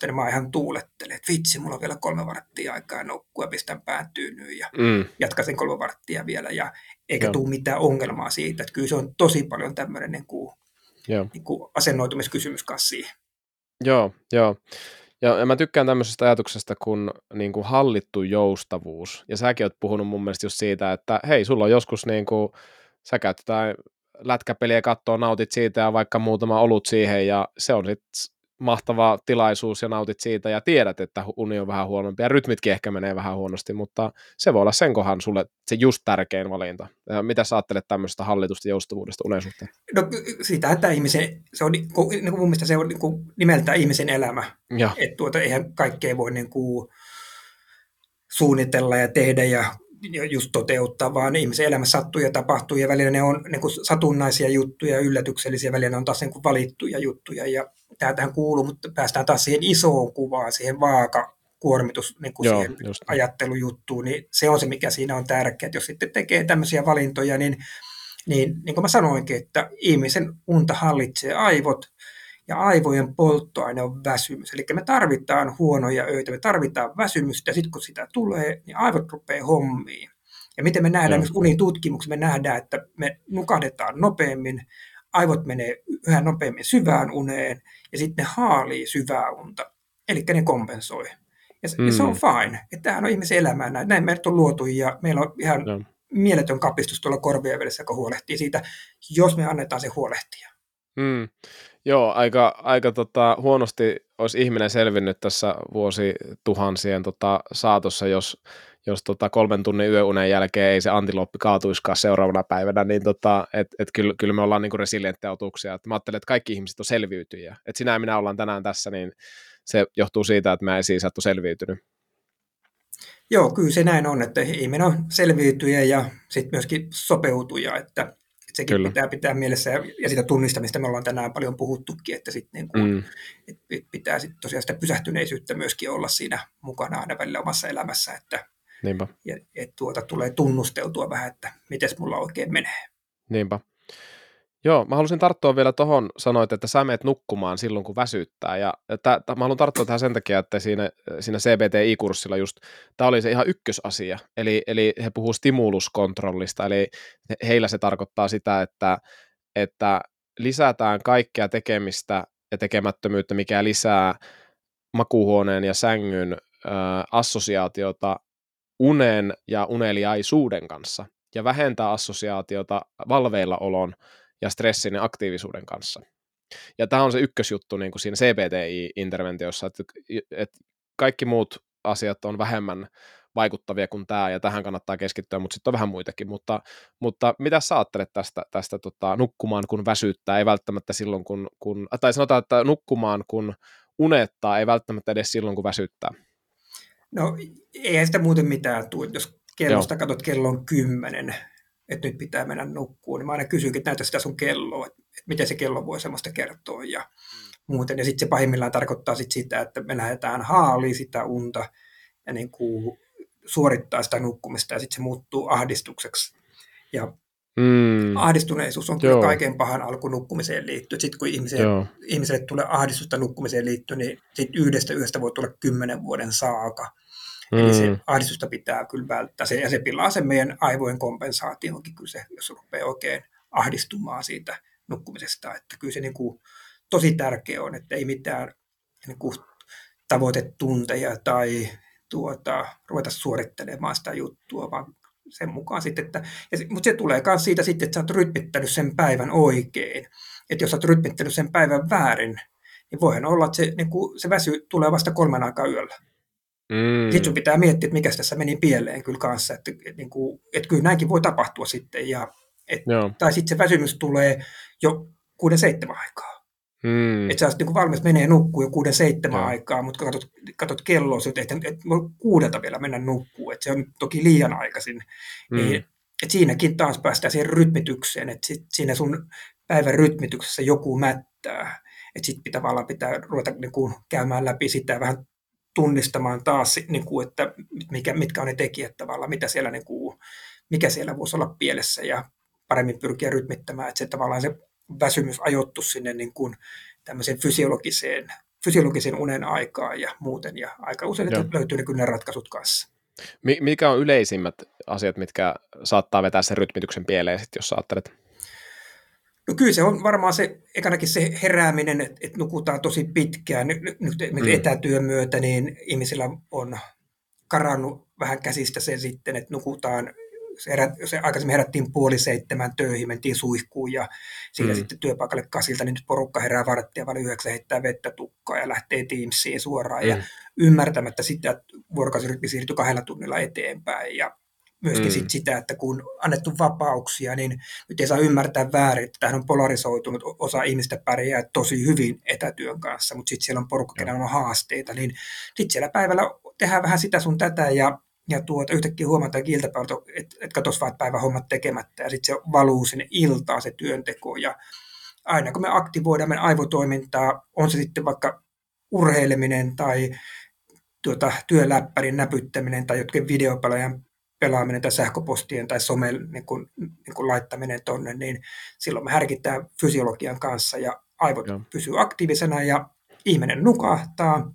niin mä ihan tuulettelen, että vitsi, mulla on vielä kolme varttia aikaa nukkua, pistän pään tyynyyn ja mm. jatkaisin kolme varttia vielä, ja eikä Joo. tule mitään ongelmaa siitä, että kyllä se on tosi paljon tämmöinen niin kuin, niin kuin asennoitumiskysymys kanssa siihen. Joo, joo. Ja, ja mä tykkään tämmöisestä ajatuksesta kuin, niin kuin hallittu joustavuus. Ja säkin oot puhunut mun mielestä just siitä, että hei, sulla on joskus niin kuin, sä käyt jotain lätkäpeliä katsoa, nautit siitä ja vaikka muutama olut siihen ja se on sitten mahtava tilaisuus ja nautit siitä ja tiedät, että uni on vähän huonompi ja rytmitkin ehkä menee vähän huonosti, mutta se voi olla sen kohan sulle se just tärkein valinta. Mitä sä ajattelet tämmöisestä hallitusta joustavuudesta unen suhteen? No sitä, että ihmisen, se on niin kuin mun mielestä se on niin kuin nimeltään ihmisen elämä. Että tuota, eihän kaikkea voi niin kuin suunnitella ja tehdä ja just toteuttaa, vaan ihmisen elämässä sattuu ja tapahtuu ja välillä ne on niin kuin satunnaisia juttuja, yllätyksellisiä, välillä ne on taas niin kuin valittuja juttuja ja tämä tähän kuuluu, mutta päästään taas siihen isoon kuvaan, siihen vaaka kuormitus niin kuin Joo, siihen just. ajattelujuttuun, niin se on se, mikä siinä on tärkeää. Että jos sitten tekee tämmöisiä valintoja, niin, niin, niin kuin mä sanoinkin, että ihmisen unta hallitsee aivot, ja aivojen polttoaine on väsymys. Eli me tarvitaan huonoja öitä, me tarvitaan väsymystä, ja sitten kun sitä tulee, niin aivot rupeaa hommiin. Ja miten me nähdään, myös unitutkimuksessa me nähdään, että me nukahdetaan nopeammin, aivot menee yhä nopeammin syvään uneen, ja sitten ne haalii syvää unta, eli ne kompensoi. Ja, mm. ja se on mm. fine, että tämähän on ihmisen elämää, näin, näin meidät on luotu, ja meillä on ihan no. mieletön kapistus tuolla korvien välissä, joka huolehtii siitä, jos me annetaan se huolehtia. Mm. Joo, aika, aika tota, huonosti olisi ihminen selvinnyt tässä vuosituhansien tota, saatossa, jos, jos tota, kolmen tunnin yöunen jälkeen ei se antiloppi kaatuiskaan seuraavana päivänä, niin tota, et, et kyllä, kyllä me ollaan niinku resilienttejä otuksia. Et mä ajattelen, että kaikki ihmiset on selviytyjiä. Et sinä ja minä ollaan tänään tässä, niin se johtuu siitä, että mä ei siis ole selviytynyt. Joo, kyllä se näin on, että ihminen on selviytyjä ja sitten myöskin sopeutuja, että sekin Kyllä. pitää pitää mielessä, ja, ja sitä tunnistamista me ollaan tänään paljon puhuttukin, että sit niin kuin, mm. et pitää sit tosiaan sitä pysähtyneisyyttä myöskin olla siinä mukana aina välillä omassa elämässä, että Niinpä. Ja, et tuota tulee tunnusteltua vähän, että miten mulla oikein menee. Niinpä. Joo, mä halusin tarttua vielä tuohon, sanoit, että sä meet nukkumaan silloin, kun väsyttää. Ja tä, mä haluan tarttua tähän sen takia, että siinä, siinä CBTI-kurssilla just, tämä oli se ihan ykkösasia. Eli, eli he puhuu stimuluskontrollista, eli heillä se tarkoittaa sitä, että, että lisätään kaikkea tekemistä ja tekemättömyyttä, mikä lisää makuuhuoneen ja sängyn äh, assosiaatiota unen ja uneliaisuuden kanssa ja vähentää assosiaatiota valveilla olon ja stressin ja aktiivisuuden kanssa. Ja tämä on se ykkösjuttu niin kuin siinä CBTI-interventiossa, että, että kaikki muut asiat on vähemmän vaikuttavia kuin tämä, ja tähän kannattaa keskittyä, mutta sitten on vähän muitakin. Mutta, mutta mitä sä ajattelet tästä, tästä tota, nukkumaan, kun väsyttää, ei välttämättä silloin, kun, kun, tai sanotaan, että nukkumaan, kun unettaa, ei välttämättä edes silloin, kun väsyttää? No, ei sitä muuten mitään tule, jos kellosta Joo. katsot, kello on kymmenen, että nyt pitää mennä nukkuun, niin mä aina kysynkin, että näytä sitä sun kelloa, että, että miten se kello voi semmoista kertoa ja muuten. Ja sitten se pahimmillaan tarkoittaa sit sitä, että me lähdetään haaliin sitä unta ja niin kuin suorittaa sitä nukkumista ja sitten se muuttuu ahdistukseksi. Ja Mm. Ahdistuneisuus on kyllä Joo. kaiken pahan alku nukkumiseen liittyen. Sitten kun ihmiselle, ihmiselle tulee ahdistusta nukkumiseen liittyen, niin sit yhdestä yöstä voi tulla kymmenen vuoden saaka. Mm. Eli se ahdistusta pitää kyllä välttää. Se, ja se pilaa sen meidän aivojen kompensaatioonkin, kyllä se, jos rupeaa oikein ahdistumaan siitä nukkumisesta. Että kyllä se niin kuin, tosi tärkeä on, että ei mitään niin kuin, tavoitetunteja tai tuota, ruveta suorittelemaan sitä juttua, vaan sen mukaan sitten, että, ja, mutta se tulee myös siitä sitten, että sä oot rytmittänyt sen päivän oikein. Että jos sä oot rytmittänyt sen päivän väärin, niin voihan olla, että se, niin kuin, se väsy tulee vasta kolmen aikaa yöllä. Mm. Sitten sun pitää miettiä, että mikä tässä meni pieleen kyllä kanssa, että, että, niin kuin, että kyllä näinkin voi tapahtua sitten. Ja, et, tai sitten se väsymys tulee jo kuuden seitsemän aikaa. Hmm. Että sä niin valmis menee nukkuu jo kuuden seitsemän aikaa, mutta katsot, katsot kelloa, että, että, että kuudelta vielä mennä nukkuu, että se on toki liian aikaisin. Hmm. Niin, että siinäkin taas päästään siihen rytmitykseen, että sit siinä sun päivän rytmityksessä joku mättää. Että sitten pitää tavallaan pitää ruveta niin kuin, käymään läpi sitä vähän tunnistamaan taas, niin kuin, että mikä, mitkä on ne tekijät tavallaan, mitä siellä, niin kuin, mikä siellä voisi olla pielessä ja paremmin pyrkiä rytmittämään, että se tavallaan se väsymys ajoittu sinne niin kuin tämmöiseen fysiologiseen, fysiologisen unen aikaan ja muuten, ja aika usein Joo. löytyy ne kyllä ne ratkaisut kanssa. Mikä on yleisimmät asiat, mitkä saattaa vetää sen rytmityksen pieleen, sit, jos ajattelet? No kyllä se on varmaan se, ekanakin se herääminen, että, että nukutaan tosi pitkään. Nyt, nyt mm. etätyön myötä niin ihmisillä on karannut vähän käsistä se sitten, että nukutaan se, herät, se aikaisemmin herättiin puoli seitsemän töihin, mentiin suihkuun ja siitä mm. sitten työpaikalle kasilta, niin nyt porukka herää varttia vaan yhdeksän, heittää vettä tukkaa ja lähtee Teamsiin suoraan mm. ja ymmärtämättä sitä, että vuorokausirytmi siirtyi kahdella tunnilla eteenpäin ja myöskin mm. sit sitä, että kun annettu vapauksia, niin nyt ei saa ymmärtää väärin, että tähän on polarisoitunut, osa ihmistä pärjää tosi hyvin etätyön kanssa, mutta sitten siellä on porukka, kenellä on haasteita, niin sitten siellä päivällä tehdään vähän sitä sun tätä ja ja tuota, yhtäkkiä huomataan iltapäivältä, että et katos vaan, että hommat tekemättä, ja sitten se valuu sinne iltaan se työnteko, ja aina kun me aktivoidaan meidän aivotoimintaa, on se sitten vaikka urheileminen tai tuota, työläppärin näpyttäminen tai jotkin videopelaajan pelaaminen tai sähköpostien tai somen niin kun, niin kun laittaminen tonne, niin silloin me härkitään fysiologian kanssa ja aivot Joo. pysyy aktiivisena ja ihminen nukahtaa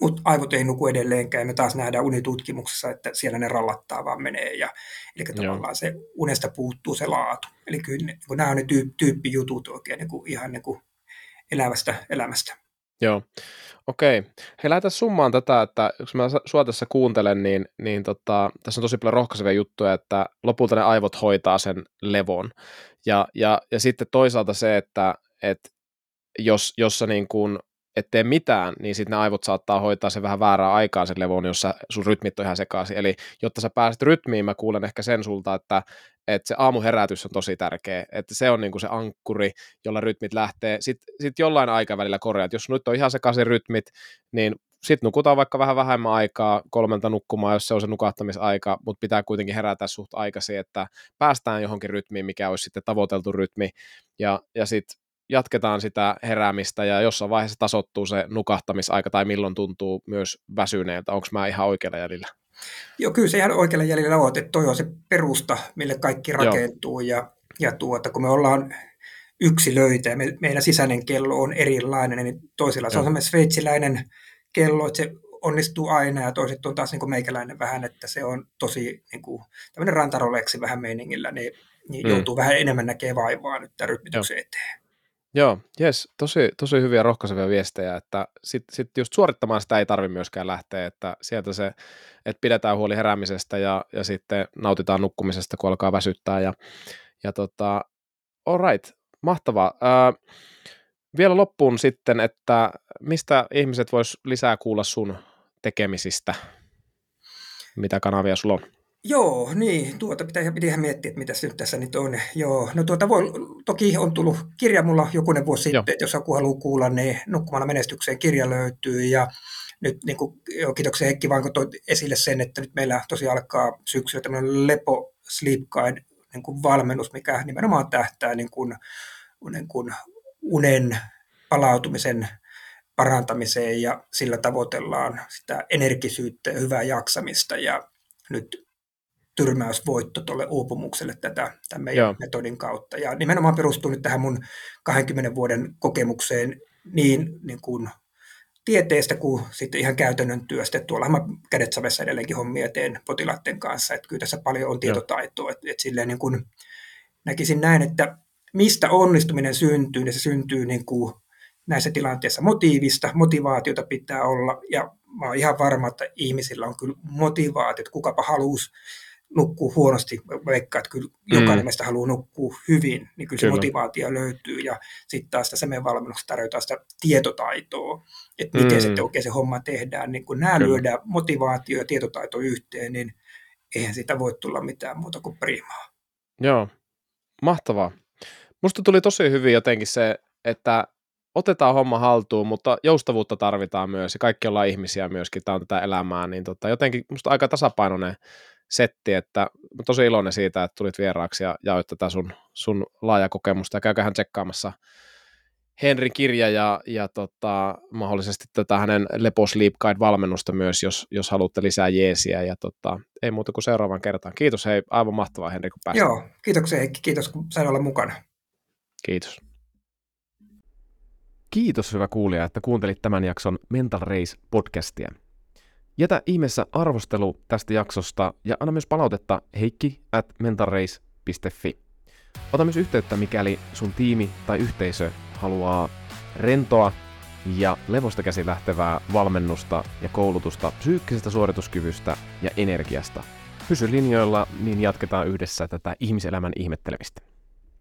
mutta aivot ei nuku edelleenkään, ja me taas nähdään unitutkimuksessa, että siellä ne rallattaa vaan menee, ja, eli tavallaan Joo. se unesta puuttuu se laatu. Eli kyllä ne, niin nämä on ne tyyp, tyyppijutut oikein niin kuin, ihan niin kuin elävästä elämästä. Joo, okei. Hei, lähdetään summaan tätä, että jos mä sua tässä kuuntelen, niin, niin tota, tässä on tosi paljon rohkaisevia juttuja, että lopulta ne aivot hoitaa sen levon. Ja, ja, ja sitten toisaalta se, että, että jos, jos sä niin kuin et tee mitään, niin sitten ne aivot saattaa hoitaa se vähän väärää aikaa sen levon, jossa sun rytmit on ihan sekaisin. Eli jotta sä pääset rytmiin, mä kuulen ehkä sen sulta, että, että se aamuherätys on tosi tärkeä, että se on niinku se ankkuri, jolla rytmit lähtee. Sitten sit jollain aikavälillä korjaat. Jos nyt on ihan sekaisin rytmit, niin sitten nukutaan vaikka vähän vähemmän aikaa, kolmelta nukkumaan, jos se on se nukahtamisaika, mutta pitää kuitenkin herätä suht aikaisin, että päästään johonkin rytmiin, mikä olisi sitten tavoiteltu rytmi, ja, ja sitten jatketaan sitä heräämistä ja jossain vaiheessa tasottuu se nukahtamisaika tai milloin tuntuu myös väsyneeltä. Onko mä ihan oikealla jäljellä? Joo, kyllä se ihan oikealla jäljellä on, että toi on se perusta, mille kaikki rakentuu Joo. ja, ja tuota, kun me ollaan yksilöitä ja me, meidän sisäinen kello on erilainen, niin toisilla se on semmoinen sveitsiläinen kello, että se onnistuu aina ja toiset on taas niin kuin meikäläinen vähän, että se on tosi niin kuin, tämmöinen rantaroleksi vähän meiningillä, niin, niin mm. joutuu vähän enemmän näkemään vaivaa nyt tämän rytmityksen eteen. Joo, jes, tosi, tosi hyviä rohkaisevia viestejä, että sitten sit just suorittamaan sitä ei tarvitse myöskään lähteä, että sieltä se, että pidetään huoli heräämisestä ja, ja sitten nautitaan nukkumisesta, kun alkaa väsyttää ja, ja tota, all right, mahtavaa. Ää, vielä loppuun sitten, että mistä ihmiset vois lisää kuulla sun tekemisistä? Mitä kanavia sulla on? Joo, niin, tuota pitää, pitää miettiä, että mitä se nyt tässä nyt on. Joo, no tuota voi, toki on tullut kirja mulla jokunen vuosi Joo. sitten, että jos joku haluaa kuulla, niin Nukkumalla menestykseen kirja löytyy ja nyt niin kuin, jo, kiitoksia Heikki vaan, kun toi esille sen, että nyt meillä tosiaan alkaa syksyllä tämmöinen Lepo Sleep Guide niin kuin valmennus, mikä nimenomaan tähtää niin kuin, niin kuin unen palautumisen parantamiseen ja sillä tavoitellaan sitä energisyyttä ja hyvää jaksamista ja nyt tyrmäysvoitto tuolle uupumukselle tätä tämän meidän Joo. metodin kautta. Ja nimenomaan perustuu nyt tähän mun 20 vuoden kokemukseen niin, niin kuin tieteestä kuin sitten ihan käytännön työstä. Tuolla mä kädet savessa edelleenkin hommia teen potilaiden kanssa, että kyllä tässä paljon on tietotaitoa. Että, että silleen niin kuin näkisin näin, että mistä onnistuminen syntyy, niin se syntyy niin kuin näissä tilanteissa motiivista, motivaatiota pitää olla, ja mä oon ihan varma, että ihmisillä on kyllä motivaatio, että kukapa haluaisi nukkuu huonosti, vaikka että kyllä jokainen mm. meistä haluaa nukkua hyvin, niin kyllä, kyllä. se motivaatio löytyy. Ja sitten taas tässä meidän valmennuksessa tarjotaan sitä tietotaitoa, että miten mm. sitten oikein se homma tehdään. Niin kun nämä kyllä. lyödään motivaatio ja tietotaito yhteen, niin eihän siitä voi tulla mitään muuta kuin primaa. Joo, mahtavaa. Musta tuli tosi hyvin jotenkin se, että otetaan homma haltuun, mutta joustavuutta tarvitaan myös ja kaikki ollaan ihmisiä myöskin, tämä on tätä elämää, niin tota, jotenkin musta aika tasapainoinen setti, että mä tosi iloinen siitä, että tulit vieraaksi ja jaoit tätä sun, sun laaja kokemusta ja käyköhän tsekkaamassa Henrin kirja ja, ja tota, mahdollisesti tätä hänen Lepo Sleep Guide-valmennusta myös, jos, jos haluatte lisää jeesiä. Ja tota, ei muuta kuin seuraavan kertaan. Kiitos, hei, aivan mahtavaa Henri, kun pääsit. Joo, kiitoksia Heikki, kiitos kun sain olla mukana. Kiitos. Kiitos hyvä kuulija, että kuuntelit tämän jakson Mental Race podcastia. Jätä ihmeessä arvostelu tästä jaksosta ja anna myös palautetta heikki at mentalrace.fi. Ota myös yhteyttä, mikäli sun tiimi tai yhteisö haluaa rentoa ja levosta käsi lähtevää valmennusta ja koulutusta psyykkisestä suorituskyvystä ja energiasta. Pysy linjoilla, niin jatketaan yhdessä tätä ihmiselämän ihmettelemistä.